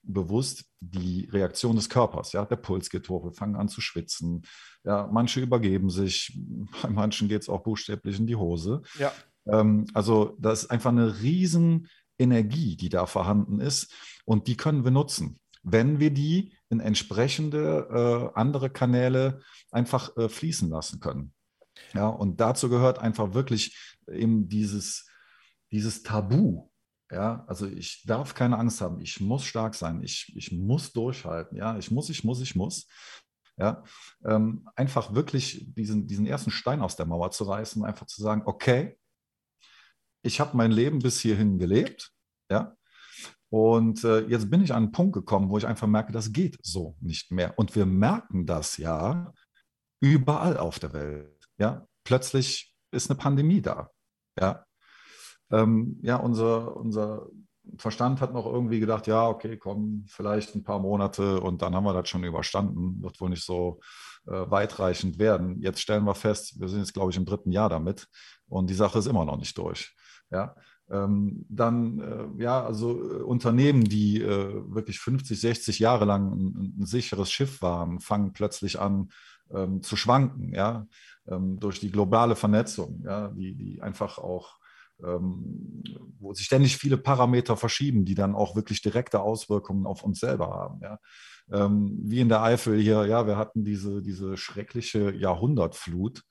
bewusst die Reaktion des Körpers. Ja, der Puls geht hoch, wir fangen an zu schwitzen. Ja, manche übergeben sich, bei manchen geht es auch buchstäblich in die Hose. Ja. Ähm, also das ist einfach eine riesen Energie, die da vorhanden ist und die können wir nutzen, wenn wir die in entsprechende äh, andere Kanäle einfach äh, fließen lassen können. Ja, und dazu gehört einfach wirklich eben dieses, dieses Tabu, ja, also ich darf keine Angst haben. Ich muss stark sein. Ich, ich muss durchhalten. Ja, ich muss, ich muss, ich muss. Ja, ähm, einfach wirklich diesen, diesen ersten Stein aus der Mauer zu reißen, einfach zu sagen, okay, ich habe mein Leben bis hierhin gelebt. Ja, und äh, jetzt bin ich an einen Punkt gekommen, wo ich einfach merke, das geht so nicht mehr. Und wir merken das ja überall auf der Welt. Ja, plötzlich ist eine Pandemie da. Ja, ähm, ja, unser, unser Verstand hat noch irgendwie gedacht, ja, okay, komm, vielleicht ein paar Monate und dann haben wir das schon überstanden. Wird wohl nicht so äh, weitreichend werden. Jetzt stellen wir fest, wir sind jetzt, glaube ich, im dritten Jahr damit und die Sache ist immer noch nicht durch. Ja, ähm, dann, äh, ja, also äh, Unternehmen, die äh, wirklich 50, 60 Jahre lang ein, ein, sicheres Schiff waren, fangen plötzlich an ähm, zu schwanken, ja, ähm, durch die globale Vernetzung, ja, die, die einfach auch wo sich ständig viele Parameter verschieben, die dann auch wirklich direkte Auswirkungen auf uns selber haben. Ja. Ähm, wie in der Eifel hier, ja, wir hatten diese, diese schreckliche Jahrhundertflut,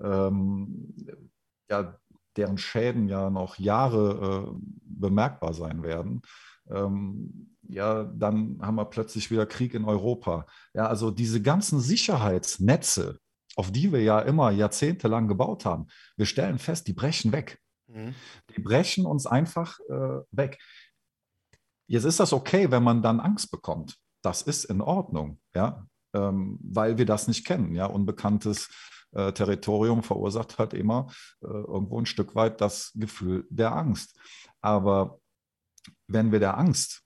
ähm, ja, deren Schäden ja noch Jahre äh, bemerkbar sein werden. Ähm, ja, dann haben wir plötzlich wieder Krieg in Europa. Ja, also diese ganzen Sicherheitsnetze, auf die wir ja immer jahrzehntelang gebaut haben, wir stellen fest, die brechen weg. Mhm. Die brechen uns einfach äh, weg. Jetzt ist das okay, wenn man dann Angst bekommt. Das ist in Ordnung, ja, ähm, weil wir das nicht kennen. Ja, unbekanntes äh, Territorium verursacht halt immer äh, irgendwo ein Stück weit das Gefühl der Angst. Aber wenn wir der Angst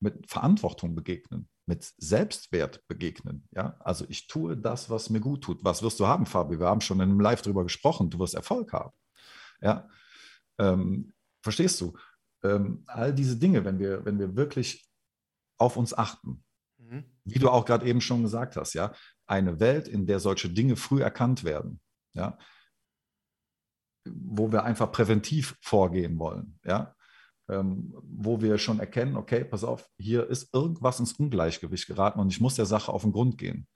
mit Verantwortung begegnen, mit Selbstwert begegnen. Ja, also ich tue das, was mir gut tut. Was wirst du haben, Fabi? Wir haben schon in einem Live darüber gesprochen. Du wirst Erfolg haben. Ja, ähm, verstehst du? Ähm, all diese Dinge, wenn wir, wenn wir wirklich auf uns achten, mhm. wie du auch gerade eben schon gesagt hast, ja, eine Welt, in der solche Dinge früh erkannt werden, ja, wo wir einfach präventiv vorgehen wollen, ja, ähm, wo wir schon erkennen, okay, pass auf, hier ist irgendwas ins Ungleichgewicht geraten und ich muss der Sache auf den Grund gehen.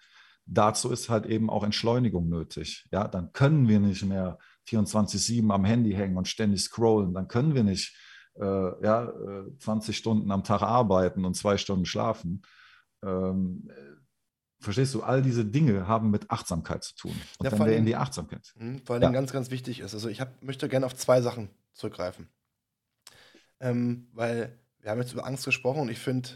Dazu ist halt eben auch Entschleunigung nötig. Ja, dann können wir nicht mehr 24-7 am Handy hängen und ständig scrollen, dann können wir nicht äh, ja, 20 äh, Stunden am Tag arbeiten und zwei Stunden schlafen. Ähm, verstehst du, all diese Dinge haben mit Achtsamkeit zu tun. Und ja, wenn wir in die Achtsamkeit. Mh, vor allem ja. ganz, ganz wichtig ist, also ich hab, möchte gerne auf zwei Sachen zurückgreifen. Ähm, weil wir haben jetzt über Angst gesprochen und ich finde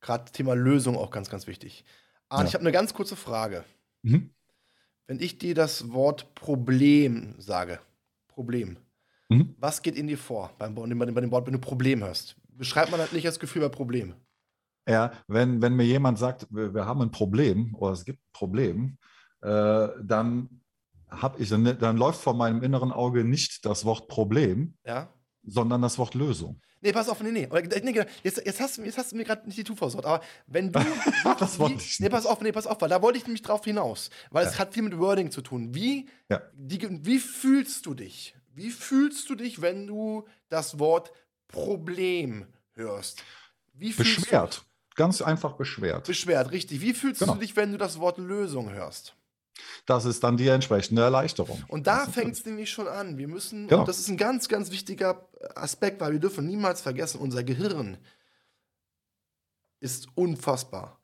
gerade Thema Lösung auch ganz, ganz wichtig. Ah, ja. ich habe eine ganz kurze Frage. Mhm. Wenn ich dir das Wort Problem sage, Problem, mhm. was geht in dir vor beim, bei dem Wort, wenn du Problem hörst? Beschreibt man das nicht als Gefühl bei Problem? Ja, wenn, wenn mir jemand sagt, wir, wir haben ein Problem oder es gibt ein Problem, äh, dann habe ich, dann läuft vor meinem inneren Auge nicht das Wort Problem, ja. Sondern das Wort Lösung. Nee, pass auf, nee, nee. nee genau. jetzt, jetzt, hast, jetzt hast du mir gerade nicht die versaut, aber wenn du. das wollte ich Nee, pass auf, nee, pass auf, weil da wollte ich nämlich drauf hinaus. Weil ja. es hat viel mit Wording zu tun. Wie, ja. die, wie fühlst du dich? Wie fühlst du dich, wenn du das Wort Problem hörst? Wie beschwert. Ganz einfach beschwert. Beschwert, richtig. Wie fühlst genau. du dich, wenn du das Wort Lösung hörst? Das ist dann die entsprechende Erleichterung. Und da fängt es nämlich schon an. Wir müssen, genau. und das ist ein ganz, ganz wichtiger Aspekt, weil wir dürfen niemals vergessen, unser Gehirn ist unfassbar.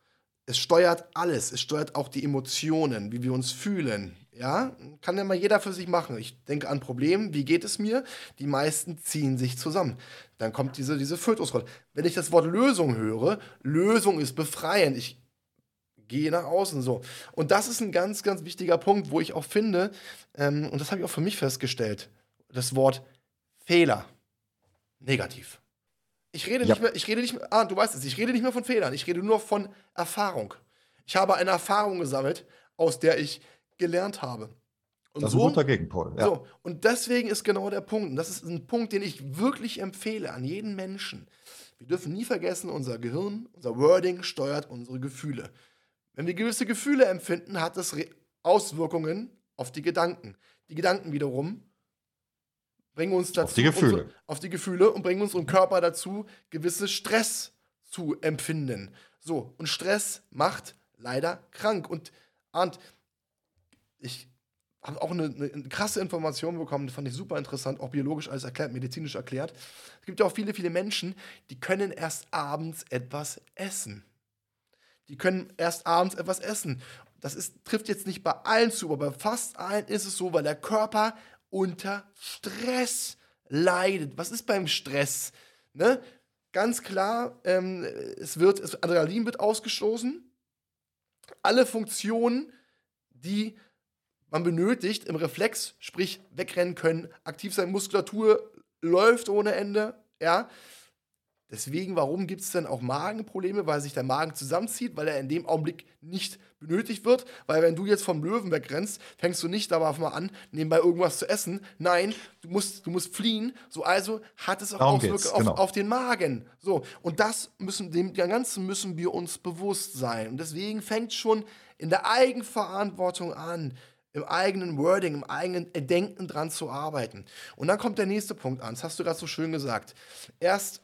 Es steuert alles. Es steuert auch die Emotionen, wie wir uns fühlen. Ja, kann ja mal jeder für sich machen. Ich denke an Probleme. Wie geht es mir? Die meisten ziehen sich zusammen. Dann kommt diese, diese Fötusrolle. Wenn ich das Wort Lösung höre, Lösung ist befreiend. Ich gehe nach außen so. Und das ist ein ganz, ganz wichtiger Punkt, wo ich auch finde, ähm, und das habe ich auch für mich festgestellt, das Wort Fehler negativ. Ich rede ja. nicht mehr, ich rede nicht mehr, ah, du weißt es, ich rede nicht mehr von Fehlern, ich rede nur von Erfahrung. Ich habe eine Erfahrung gesammelt, aus der ich gelernt habe. Und das ist so, ein guter Gegenpol. Ja. So, und deswegen ist genau der Punkt, und das ist ein Punkt, den ich wirklich empfehle an jeden Menschen. Wir dürfen nie vergessen, unser Gehirn, unser Wording steuert unsere Gefühle. Wenn wir gewisse Gefühle empfinden, hat das Auswirkungen auf die Gedanken. Die Gedanken wiederum bringen uns dazu auf die Gefühle, unsere, auf die Gefühle und bringen unseren Körper dazu, gewisse Stress zu empfinden. So, und Stress macht leider krank. Und Arndt, ich habe auch eine, eine, krasse Information bekommen, fand ich super interessant, auch biologisch alles erklärt, medizinisch erklärt. Es gibt ja auch viele, viele Menschen, die können erst abends etwas essen. Die können erst abends etwas essen. Das ist, trifft jetzt nicht bei allen zu, aber bei fast allen ist es so, weil der Körper unter Stress leidet. Was ist beim Stress? Ne? Ganz klar, ähm, es wird, es, Adrenalin wird ausgestoßen. Alle Funktionen, die man benötigt im Reflex, sprich wegrennen können, aktiv sein, Muskulatur läuft ohne Ende, ja, Deswegen, warum gibt es denn auch Magenprobleme? Weil sich der Magen zusammenzieht, weil er in dem Augenblick nicht benötigt wird. Weil wenn du jetzt vom Löwen wegrennst, fängst du nicht darauf mal an, nebenbei irgendwas zu essen. Nein, du musst, du musst fliehen. So, also hat es auch Darum Auswirkungen auf, genau. auf, den Magen. So, und das müssen, dem Ganzen müssen wir uns bewusst sein. Und deswegen fängt schon in der Eigenverantwortung an, im eigenen Wording, im eigenen Denken dran zu arbeiten. Und dann kommt der nächste Punkt an. Das hast du gerade so schön gesagt. Erst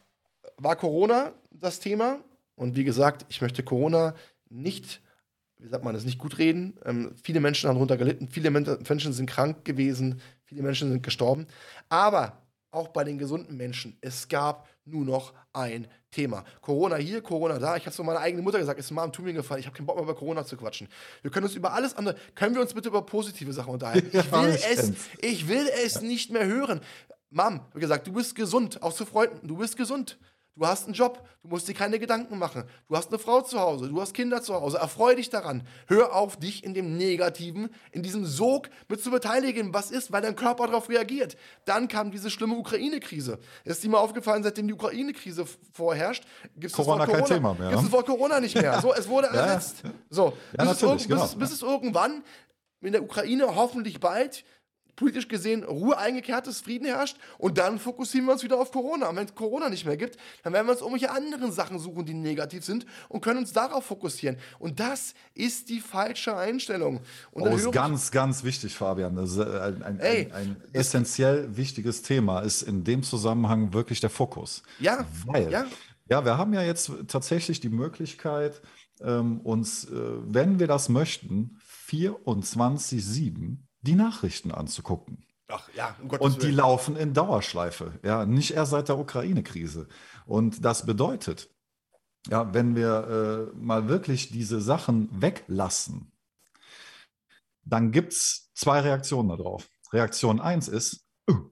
war Corona das Thema. Und wie gesagt, ich möchte Corona nicht, wie sagt man das, nicht gut reden. Ähm, viele Menschen haben darunter gelitten, viele Menschen sind krank gewesen, viele Menschen sind gestorben. Aber auch bei den gesunden Menschen, es gab nur noch ein Thema. Corona hier, Corona da. Ich habe es zu meiner eigenen Mutter gesagt, es ist mal im Tun gefallen. Ich habe keinen Bock mehr über Corona zu quatschen. Wir können uns über alles andere, können wir uns bitte über positive Sachen unterhalten? Ich will, es, ich will es nicht mehr hören. Mom, wie gesagt, du bist gesund, auch zu Freunden, du bist gesund. Du hast einen Job, du musst dir keine Gedanken machen. Du hast eine Frau zu Hause, du hast Kinder zu Hause. Erfreu dich daran. Hör auf, dich in dem Negativen, in diesem Sog mit zu beteiligen. Was ist, weil dein Körper darauf reagiert? Dann kam diese schlimme Ukraine-Krise. Ist dir mal aufgefallen, seitdem die Ukraine-Krise vorherrscht, gibt es Corona, Corona, kein Thema mehr. Gibt es Wort Corona nicht mehr. So, es wurde ersetzt. Ja. So, ja, bis, es, genau. bis, bis es irgendwann in der Ukraine hoffentlich bald politisch gesehen Ruhe eingekehrt ist, Frieden herrscht und dann fokussieren wir uns wieder auf Corona. Und wenn es Corona nicht mehr gibt, dann werden wir uns irgendwelche anderen Sachen suchen, die negativ sind und können uns darauf fokussieren. Und das ist die falsche Einstellung. Und oh, ist ganz, ganz wichtig, Fabian. Das ist äh, ein, ein, Ey, ein, ein essentiell wichtiges Thema ist in dem Zusammenhang wirklich der Fokus. Ja, weil ja. ja, wir haben ja jetzt tatsächlich die Möglichkeit, ähm, uns, äh, wenn wir das möchten, 24-7 die Nachrichten anzugucken. Ach ja, um Und die Willen. laufen in Dauerschleife, ja, nicht erst seit der Ukraine-Krise. Und das bedeutet, ja, wenn wir äh, mal wirklich diese Sachen weglassen, dann gibt es zwei Reaktionen darauf. Reaktion 1 ist, uh,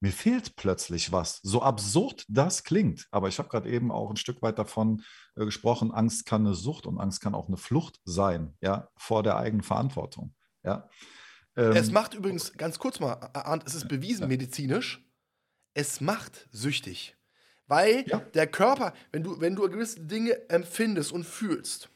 mir fehlt plötzlich was. So absurd das klingt. Aber ich habe gerade eben auch ein Stück weit davon äh, gesprochen, Angst kann eine Sucht und Angst kann auch eine Flucht sein, ja, vor der eigenen Verantwortung. Ja. Ähm, es macht übrigens, ganz kurz mal, Arndt, es ist bewiesen ja. medizinisch, es macht süchtig. Weil ja. der Körper, wenn du, wenn du gewisse Dinge empfindest und fühlst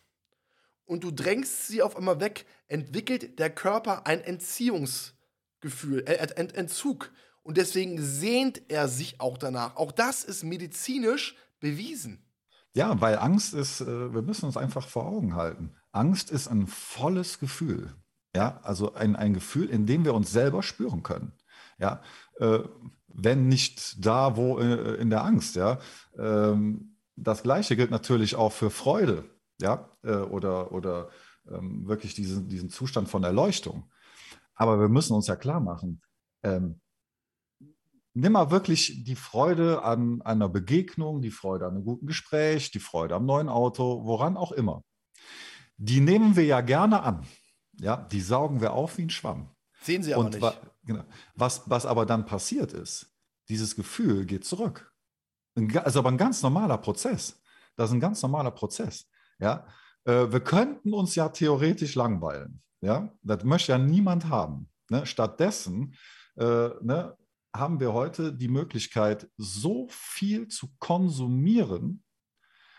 und du drängst sie auf einmal weg, entwickelt der Körper ein Entziehungsgefühl, äh, Ent Entzug. Und deswegen sehnt er sich auch danach. Auch das ist medizinisch bewiesen. Ja, weil Angst ist, äh, wir müssen uns einfach vor Augen halten. Angst ist ein volles Gefühl. Ja, also ein, ein Gefühl, in dem wir uns selber spüren können. Ja, äh, wenn nicht da, wo äh, in der Angst. Ja, ähm, das Gleiche gilt natürlich auch für Freude. Ja, äh, oder, oder ähm, wirklich diesen, diesen Zustand von Erleuchtung. Aber wir müssen uns ja klar machen, ähm, nimm mal wirklich die Freude an einer Begegnung, die Freude an einem guten Gespräch, die Freude am neuen Auto, woran auch immer. Die nehmen wir ja gerne an. Ja, die saugen wir auf wie ein Schwamm. Sehen sie aber Und nicht. Wa genau. was, was aber dann passiert ist, dieses Gefühl geht zurück. Also aber ein ganz normaler Prozess. Das ist ein ganz normaler Prozess. Ja, äh, wir könnten uns ja theoretisch langweilen. Ja, das möchte ja niemand haben. Ne? Stattdessen äh, ne, haben wir heute die Möglichkeit, so viel zu konsumieren,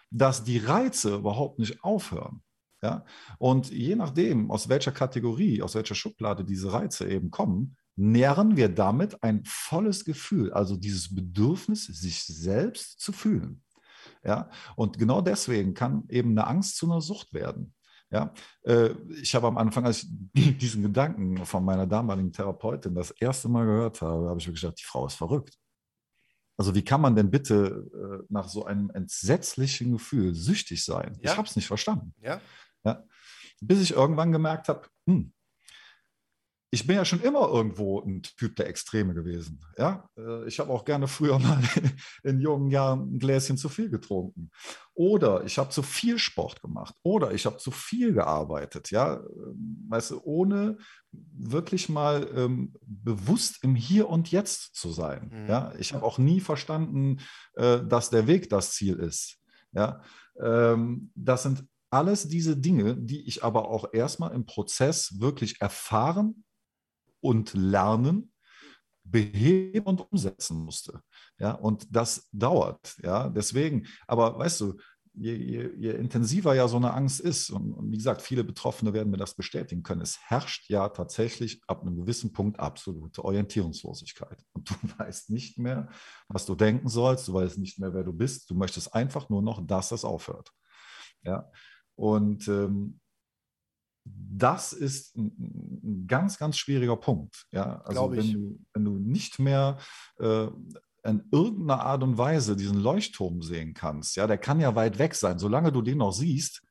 dass die Reize überhaupt nicht aufhören. Ja? Und je nachdem, aus welcher Kategorie, aus welcher Schublade diese Reize eben kommen, nähren wir damit ein volles Gefühl, also dieses Bedürfnis, sich selbst zu fühlen. Ja? Und genau deswegen kann eben eine Angst zu einer Sucht werden. Ja, äh, ich habe am Anfang, als ich diesen Gedanken von meiner damaligen Therapeutin das erste Mal gehört habe, habe ich mir gedacht, die Frau ist verrückt. Also wie kann man denn bitte äh, nach so einem entsetzlichen Gefühl süchtig sein? Ja. Ich habe es nicht verstanden. Ja. Ja. Bis ich irgendwann gemerkt habe, hm, ich bin ja schon immer irgendwo ein Typ der Extreme gewesen. Ja? Äh, ich habe auch gerne früher mal in jungen Jahren ein Gläschen zu viel getrunken. Oder ich habe zu viel Sport gemacht. Oder ich habe zu viel gearbeitet. Ja? Ähm, weißt du, ohne wirklich mal ähm, bewusst im Hier und Jetzt zu sein. Mhm. Ja? Ich habe auch nie verstanden, äh, dass der Weg das Ziel ist. Ja? Ähm, das sind alles diese Dinge, die ich aber auch erstmal im Prozess wirklich erfahren und lernen, beheben und umsetzen musste. Ja, und das dauert. Ja, deswegen, aber weißt du, je, je, je intensiver ja so eine Angst ist, und, und, wie gesagt, viele Betroffene werden mir das bestätigen können, es herrscht ja tatsächlich ab einem gewissen Punkt absolute Orientierungslosigkeit. Und du weißt nicht mehr, was du denken sollst, du weißt nicht mehr, wer du bist, du möchtest einfach nur noch, dass es aufhört. Ja, und ähm, das ist ein, ganz, ganz schwieriger Punkt. Ja, also wenn du, wenn du nicht mehr äh, in irgendeiner Art und Weise diesen Leuchtturm sehen kannst, ja, der kann ja weit weg sein. Solange du den noch siehst,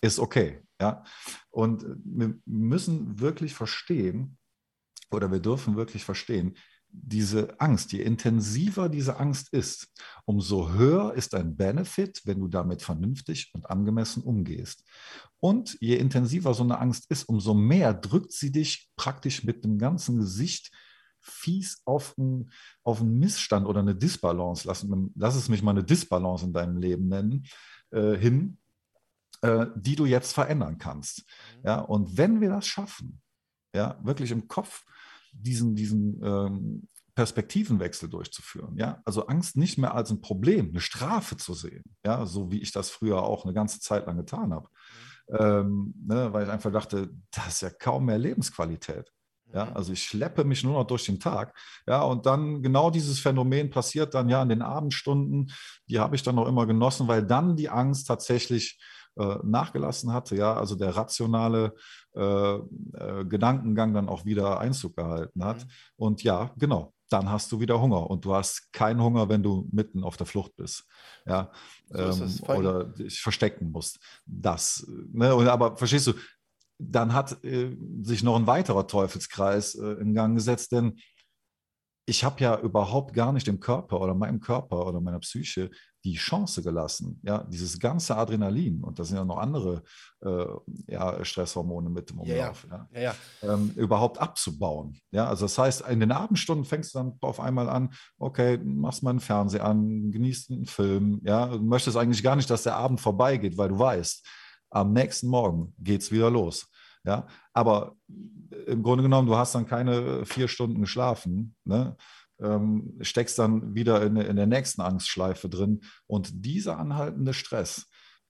ist okay. Ja, und wir müssen wirklich verstehen oder wir dürfen wirklich verstehen, diese Angst, je intensiver diese Angst ist, umso höher ist dein Benefit, wenn du damit vernünftig und angemessen umgehst. Und je intensiver so eine Angst ist, umso mehr drückt sie dich praktisch mit dem ganzen Gesicht fies auf einen, auf einen Missstand oder eine Disbalance, lass, lass es mich mal eine Disbalance in deinem Leben nennen, äh, hin, äh, die du jetzt verändern kannst. Mhm. Ja, und wenn wir das schaffen, ja, wirklich im Kopf diesen, diesen ähm, Perspektivenwechsel durchzuführen. Ja? Also Angst nicht mehr als ein Problem, eine Strafe zu sehen, ja? so wie ich das früher auch eine ganze Zeit lang getan habe. Mhm. Ähm, ne? Weil ich einfach dachte, das ist ja kaum mehr Lebensqualität. Ja, mhm. also ich schleppe mich nur noch durch den Tag. Ja, und dann genau dieses Phänomen passiert dann ja in den Abendstunden. Die habe ich dann noch immer genossen, weil dann die Angst tatsächlich äh, nachgelassen hatte, ja, also der rationale äh, äh, Gedankengang dann auch wieder Einzug gehalten hat. Mhm. Und ja, genau, dann hast du wieder Hunger und du hast keinen Hunger, wenn du mitten auf der Flucht bist. Ja, so ähm, oder dich verstecken musst. Das, ne, aber verstehst du, dann hat äh, sich noch ein weiterer Teufelskreis äh, in Gang gesetzt, denn ich habe ja überhaupt gar nicht dem Körper oder meinem Körper oder meiner Psyche die Chance gelassen, ja, dieses ganze Adrenalin, und da sind ja noch andere äh, ja, Stresshormone mit im Umlauf, ja, ja. ja ähm, überhaupt abzubauen. Ja, also das heißt, in den Abendstunden fängst du dann auf einmal an, okay, machst mal einen Fernseher an, genießt einen Film, ja, du möchtest eigentlich gar nicht, dass der Abend vorbeigeht, weil du weißt, am nächsten Morgen geht es wieder los. Ja, aber im Grunde genommen, du hast dann keine vier Stunden geschlafen, ne? Ähm, steckst dann wieder in, in der nächsten Angstschleife drin. Und dieser anhaltende Stress,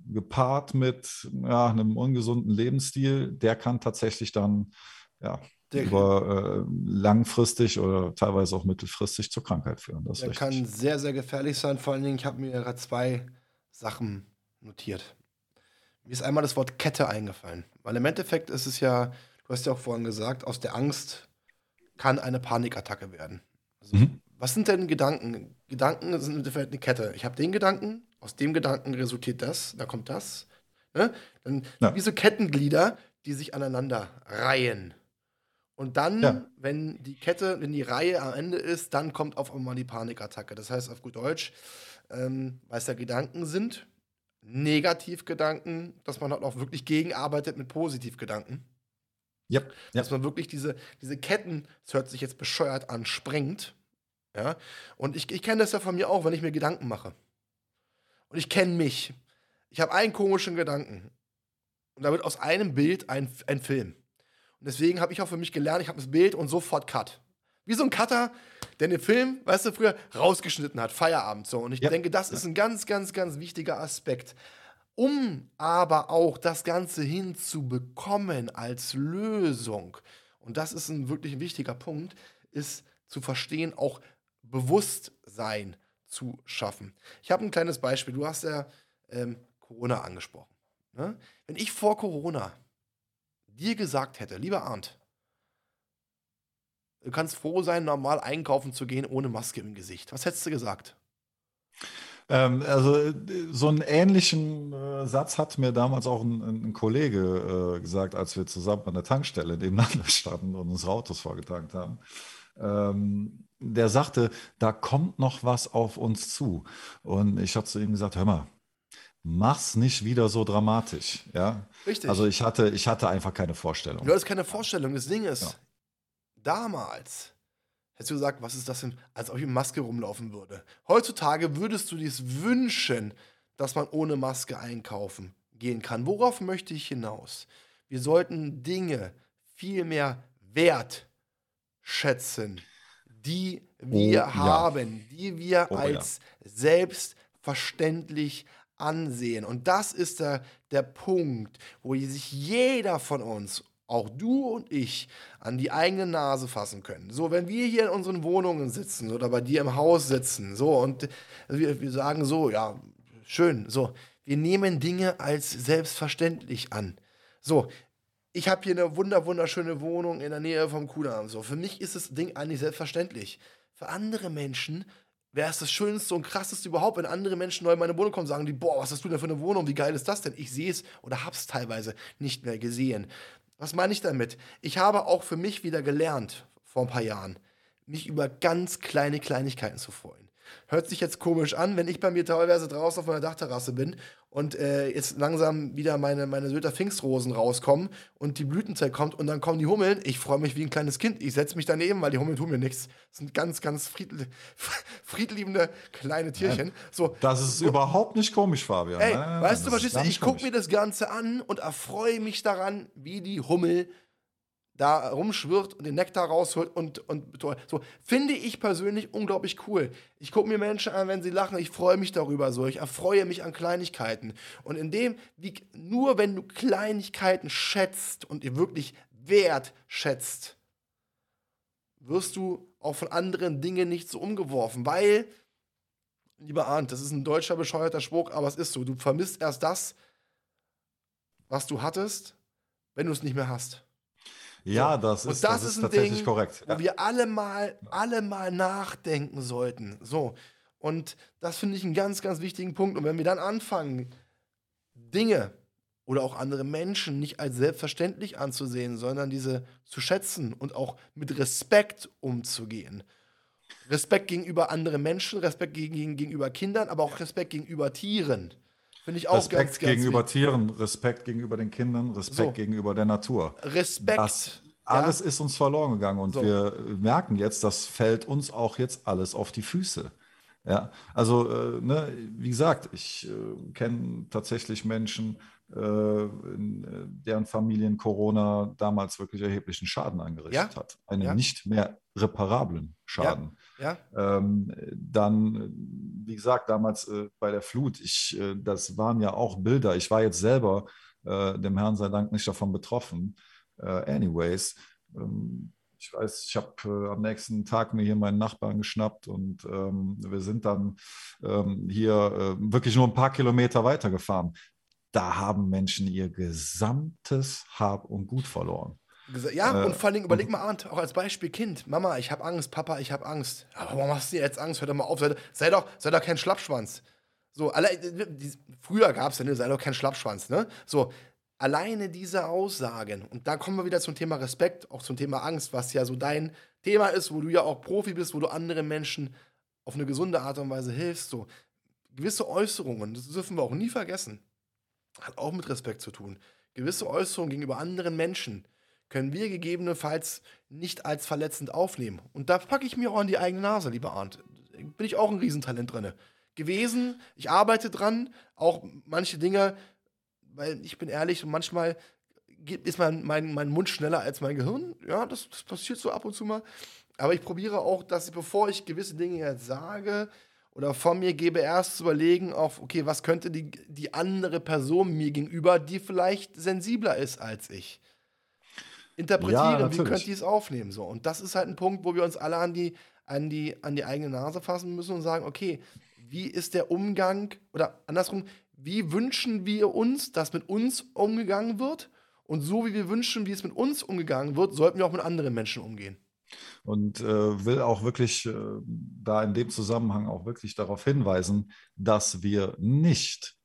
gepaart mit ja, einem ungesunden Lebensstil, der kann tatsächlich dann ja, der, über äh, langfristig oder teilweise auch mittelfristig zur Krankheit führen. Das der kann sehr, sehr gefährlich sein. Vor allen Dingen, ich habe mir gerade zwei Sachen notiert. Mir ist einmal das Wort Kette eingefallen. Weil im Endeffekt ist es ja, du hast ja auch vorhin gesagt, aus der Angst kann eine Panikattacke werden. Also, mhm. Was sind denn Gedanken? Gedanken sind im Endeffekt eine Kette. Ich habe den Gedanken, aus dem Gedanken resultiert das, da kommt das. Ne? Dann ja. wie so Kettenglieder, die sich aneinander reihen. Und dann, ja. wenn die Kette, wenn die Reihe am Ende ist, dann kommt auf einmal die Panikattacke. Das heißt auf gut Deutsch, ähm, weil es ja Gedanken sind, Negativgedanken, dass man halt auch wirklich gegenarbeitet mit Positivgedanken. Ja, ja. Dass man wirklich diese, diese Ketten, das hört sich jetzt bescheuert an, sprengt. Ja. Und ich, ich kenne das ja von mir auch, wenn ich mir Gedanken mache. Und ich kenne mich. Ich habe einen komischen Gedanken. Und da wird aus einem Bild ein, ein Film. Und deswegen habe ich auch für mich gelernt, ich habe das Bild und sofort Cut. Wie so ein Cutter, der den Film, weißt du, früher rausgeschnitten hat, Feierabend so. Und ich ja. denke, das ist ein ganz, ganz, ganz wichtiger Aspekt. Um aber auch das Ganze hinzubekommen als Lösung, und das ist ein wirklich wichtiger Punkt, ist zu verstehen, auch Bewusstsein zu schaffen. Ich habe ein kleines Beispiel. Du hast ja ähm, Corona angesprochen. Ne? Wenn ich vor Corona dir gesagt hätte, lieber Arndt, du kannst froh sein, normal einkaufen zu gehen ohne Maske im Gesicht. Was hättest du gesagt? Ähm, also so einen ähnlichen äh, Satz hat mir damals auch ein, ein Kollege äh, gesagt, als wir zusammen an der Tankstelle nebeneinander standen und unsere Autos vorgetankt haben. Ähm, der sagte, da kommt noch was auf uns zu. Und ich habe zu ihm gesagt, hör mal, mach's nicht wieder so dramatisch. Ja? Richtig. Also ich hatte, ich hatte einfach keine Vorstellung. Du hattest keine Vorstellung. Das Ding ist, ja. damals hättest du gesagt, was ist das denn, als ob ich mit Maske rumlaufen würde. Heutzutage würdest du dir wünschen, dass man ohne Maske einkaufen gehen kann. Worauf möchte ich hinaus? Wir sollten Dinge viel mehr wertschätzen, die wir oh, haben, ja. die wir oh, als ja. selbstverständlich ansehen. Und das ist der, der Punkt, wo sich jeder von uns, auch du und ich, an die eigene Nase fassen können. So, wenn wir hier in unseren Wohnungen sitzen oder bei dir im Haus sitzen, so, und wir, wir sagen so, ja, schön, so, wir nehmen Dinge als selbstverständlich an. So, ich habe hier eine wunder wunderschöne Wohnung in der Nähe vom Kudamm. So, für mich ist das Ding eigentlich selbstverständlich. Für andere Menschen wäre es das Schönste und Krasseste überhaupt, wenn andere Menschen neu in meine Wohnung kommen und sagen die, boah, was hast du denn für eine Wohnung, wie geil ist das denn? Ich sehe es oder habe es teilweise nicht mehr gesehen. Was meine ich damit? Ich habe auch für mich wieder gelernt, vor ein paar Jahren, mich über ganz kleine Kleinigkeiten zu freuen. Hört sich jetzt komisch an, wenn ich bei mir teilweise draußen auf meiner Dachterrasse bin und äh, jetzt langsam wieder meine, meine Söder Pfingstrosen rauskommen und die Blütenzeit kommt und dann kommen die Hummeln. Ich freue mich wie ein kleines Kind. Ich setze mich daneben, weil die Hummeln tun mir nichts. Das sind ganz, ganz friedl friedliebende kleine Tierchen. So, das ist so. überhaupt nicht komisch, Fabian. Ey, nein, weißt du, was? Ich gucke mir das Ganze an und erfreue mich daran, wie die Hummel da rumschwirrt und den Nektar rausholt und, und so. Finde ich persönlich unglaublich cool. Ich gucke mir Menschen an, wenn sie lachen, ich freue mich darüber so. Ich erfreue mich an Kleinigkeiten. Und in dem, wie, nur wenn du Kleinigkeiten schätzt und ihr wirklich wertschätzt, wirst du auch von anderen Dingen nicht so umgeworfen. Weil, lieber Arndt, das ist ein deutscher bescheuerter Spruch, aber es ist so. Du vermisst erst das, was du hattest, wenn du es nicht mehr hast. Ja, das ist, das, das ist, ist tatsächlich Ding, korrekt. Wo wir alle mal, alle mal nachdenken sollten. So. Und das finde ich einen ganz, ganz wichtigen Punkt. Und wenn wir dann anfangen, Dinge oder auch andere Menschen nicht als selbstverständlich anzusehen, sondern diese zu schätzen und auch mit Respekt umzugehen. Respekt gegenüber anderen Menschen, Respekt gegenüber Kindern, aber auch Respekt gegenüber Tieren. Finde ich auch Respekt ganz, ganz gegenüber wichtig. Tieren, Respekt gegenüber den Kindern, Respekt so. gegenüber der Natur. Respekt. Das alles ja. ist uns verloren gegangen und so. wir merken jetzt, das fällt uns auch jetzt alles auf die Füße. Ja, also, äh, ne, wie gesagt, ich äh, kenne tatsächlich Menschen, äh, deren Familien Corona damals wirklich erheblichen Schaden angerichtet ja? hat. Einen ja? nicht mehr reparablen Schaden. Ja? Ähm, dann, wie gesagt, damals äh, bei der Flut, ich, äh, das waren ja auch Bilder. Ich war jetzt selber, äh, dem Herrn sei Dank, nicht davon betroffen. Äh, anyways, ähm, ich weiß, ich habe äh, am nächsten Tag mir hier meinen Nachbarn geschnappt und ähm, wir sind dann ähm, hier äh, wirklich nur ein paar Kilometer weitergefahren da haben Menschen ihr gesamtes Hab und Gut verloren. Ja, äh, und vor allem überleg mal, Arndt, auch als Beispiel Kind. Mama, ich habe Angst, Papa, ich habe Angst. Aber warum hast du jetzt Angst? Hör doch mal auf, sei, sei, doch, sei doch kein Schlappschwanz. So, allein, die, früher gab es ja, ne, sei doch kein Schlappschwanz, ne? So, alleine diese Aussagen, und da kommen wir wieder zum Thema Respekt, auch zum Thema Angst, was ja so dein Thema ist, wo du ja auch Profi bist, wo du anderen Menschen auf eine gesunde Art und Weise hilfst. So, gewisse Äußerungen, das dürfen wir auch nie vergessen hat auch mit Respekt zu tun. Gewisse Äußerungen gegenüber anderen Menschen können wir gegebenenfalls nicht als verletzend aufnehmen. Und da packe ich mir auch an die eigene Nase, lieber Arndt. Bin ich auch ein Riesentalent drin. Gewesen, ich arbeite dran, auch manche Dinge, weil ich bin ehrlich, manchmal ist mein, mein, mein Mund schneller als mein Gehirn. Ja, das, das passiert so ab und zu mal. Aber ich probiere auch, dass bevor ich gewisse Dinge jetzt sage, oder von mir gebe, erst zu überlegen auf, okay, was könnte die, die andere Person mir gegenüber, die vielleicht sensibler ist als ich, interpretieren, ja, wie könnte die es aufnehmen. So. Und das ist halt ein Punkt, wo wir uns alle an die, an, die, an die eigene Nase fassen müssen und sagen, okay, wie ist der Umgang, oder andersrum, wie wünschen wir uns, dass mit uns umgegangen wird? Und so wie wir wünschen, wie es mit uns umgegangen wird, sollten wir auch mit anderen Menschen umgehen und äh, will auch wirklich äh, da in dem Zusammenhang auch wirklich darauf hinweisen, dass wir nicht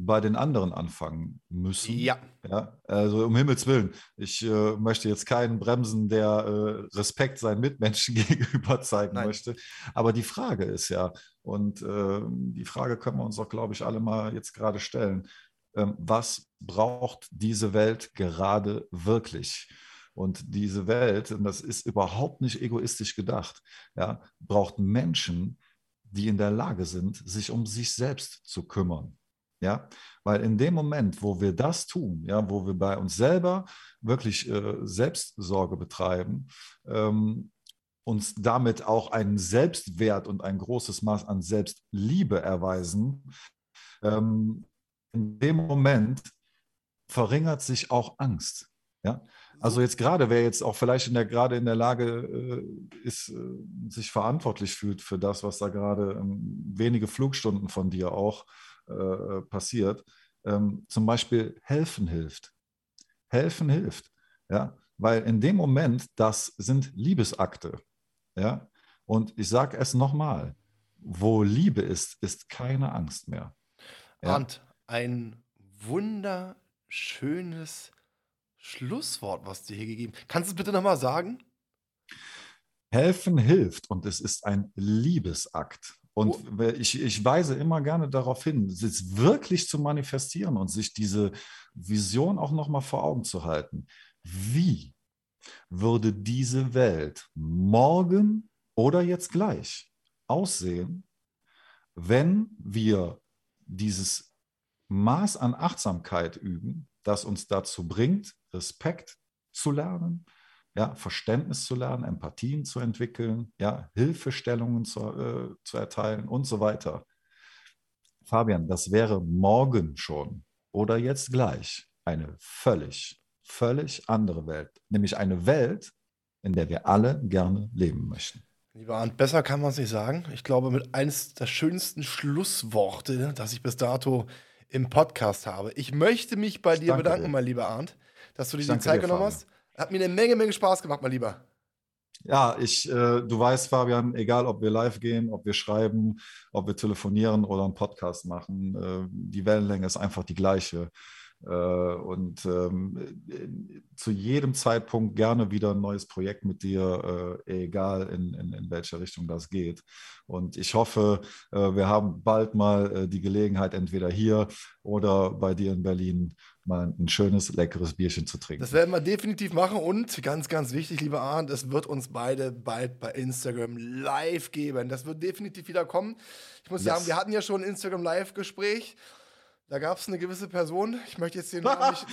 bei den anderen anfangen müssen. Ja. ja also um Himmels Willen, ich äh, möchte jetzt keinen bremsen, der äh, Respekt seinen Mitmenschen gegenüber zeigen Nein. möchte. Aber die Frage ist ja, und äh, die Frage können wir uns auch, glaube ich, alle mal jetzt gerade stellen, ähm, was braucht diese Welt gerade wirklich? Und diese Welt, und das ist überhaupt nicht egoistisch gedacht, ja, braucht Menschen, die in der Lage sind, sich um sich selbst zu kümmern. Ja, weil in dem Moment, wo wir das tun, ja, wo wir bei uns selber wirklich äh, Selbstsorge betreiben, ähm, uns damit auch einen Selbstwert und ein großes Maß an Selbstliebe erweisen, ähm, in dem Moment verringert sich auch Angst. Ja? Also jetzt gerade, wer jetzt auch vielleicht in der, gerade in der Lage äh, ist, äh, sich verantwortlich fühlt für das, was da gerade ähm, wenige Flugstunden von dir auch äh, äh, passiert, ähm, zum Beispiel helfen hilft. Helfen hilft, ja, weil in dem Moment, das sind Liebesakte, ja. Und ich sage es nochmal, wo Liebe ist, ist keine Angst mehr. Ja? Und ein wunderschönes Schlusswort, was dir hier gegeben Kannst du es bitte nochmal sagen? Helfen hilft und es ist ein Liebesakt. Und ich, ich weise immer gerne darauf hin, es wirklich zu manifestieren und sich diese Vision auch nochmal vor Augen zu halten. Wie würde diese Welt morgen oder jetzt gleich aussehen, wenn wir dieses Maß an Achtsamkeit üben, das uns dazu bringt, Respekt zu lernen, ja, Verständnis zu lernen, Empathien zu entwickeln, ja, Hilfestellungen zu, äh, zu erteilen und so weiter. Fabian, das wäre morgen schon oder jetzt gleich eine völlig, völlig andere Welt, nämlich eine Welt, in der wir alle gerne leben möchten. Lieber Arndt, besser kann man es nicht sagen. Ich glaube, mit eines der schönsten Schlussworte, das ich bis dato im Podcast habe. Ich möchte mich bei dir bedanken, dir. mein lieber Arndt dass du dir die Zeit genommen hast. Hat mir eine Menge, Menge Spaß gemacht, mein Lieber. Ja, ich, äh, du weißt, Fabian, egal ob wir live gehen, ob wir schreiben, ob wir telefonieren oder einen Podcast machen, äh, die Wellenlänge ist einfach die gleiche. Äh, und ähm, zu jedem Zeitpunkt gerne wieder ein neues Projekt mit dir, äh, egal in, in, in welche Richtung das geht. Und ich hoffe, äh, wir haben bald mal die Gelegenheit, entweder hier oder bei dir in Berlin mal ein schönes, leckeres Bierchen zu trinken. Das werden wir definitiv machen und ganz, ganz wichtig, lieber Arndt, es wird uns beide bald bei Instagram live geben. Das wird definitiv wieder kommen. Ich muss yes. sagen, wir hatten ja schon ein Instagram Live-Gespräch Da gab es eine gewisse Person, ich möchte jetzt den Namen nicht,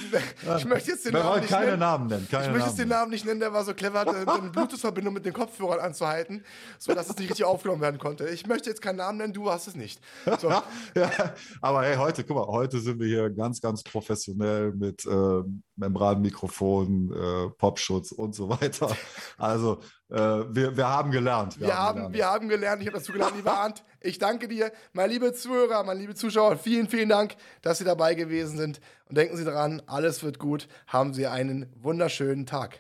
ich möchte jetzt den Wir Namen nicht keine nennen. Namen nennen. Keine ich möchte jetzt den Namen nicht nennen, der war so clever, hatte eine Bluetooth-Verbindung mit den Kopfhörern anzuhalten, sodass es nicht richtig aufgenommen werden konnte. Ich möchte jetzt keinen Namen nennen, du hast es nicht. So. ja, aber hey, heute, guck mal, heute sind wir hier ganz, ganz professionell mit äh, Membranmikrofon, äh, Popschutz und so weiter. Also äh, wir, wir haben gelernt. Wir, haben, gelernt. wir haben gelernt, ich habe dazu gelernt, lieber Arndt. Ich danke dir, meine liebe Zuhörer, meine liebe Zuschauer, vielen, vielen Dank, dass Sie dabei gewesen sind. Und denken Sie daran, alles wird gut. Haben Sie einen wunderschönen Tag.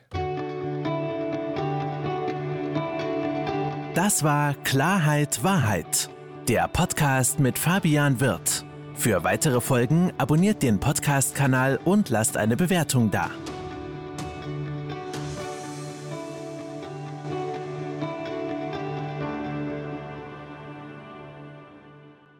Das war Klarheit Wahrheit, der Podcast mit Fabian Wirth. Für weitere Folgen abonniert den Podcast-Kanal und lasst eine Bewertung da.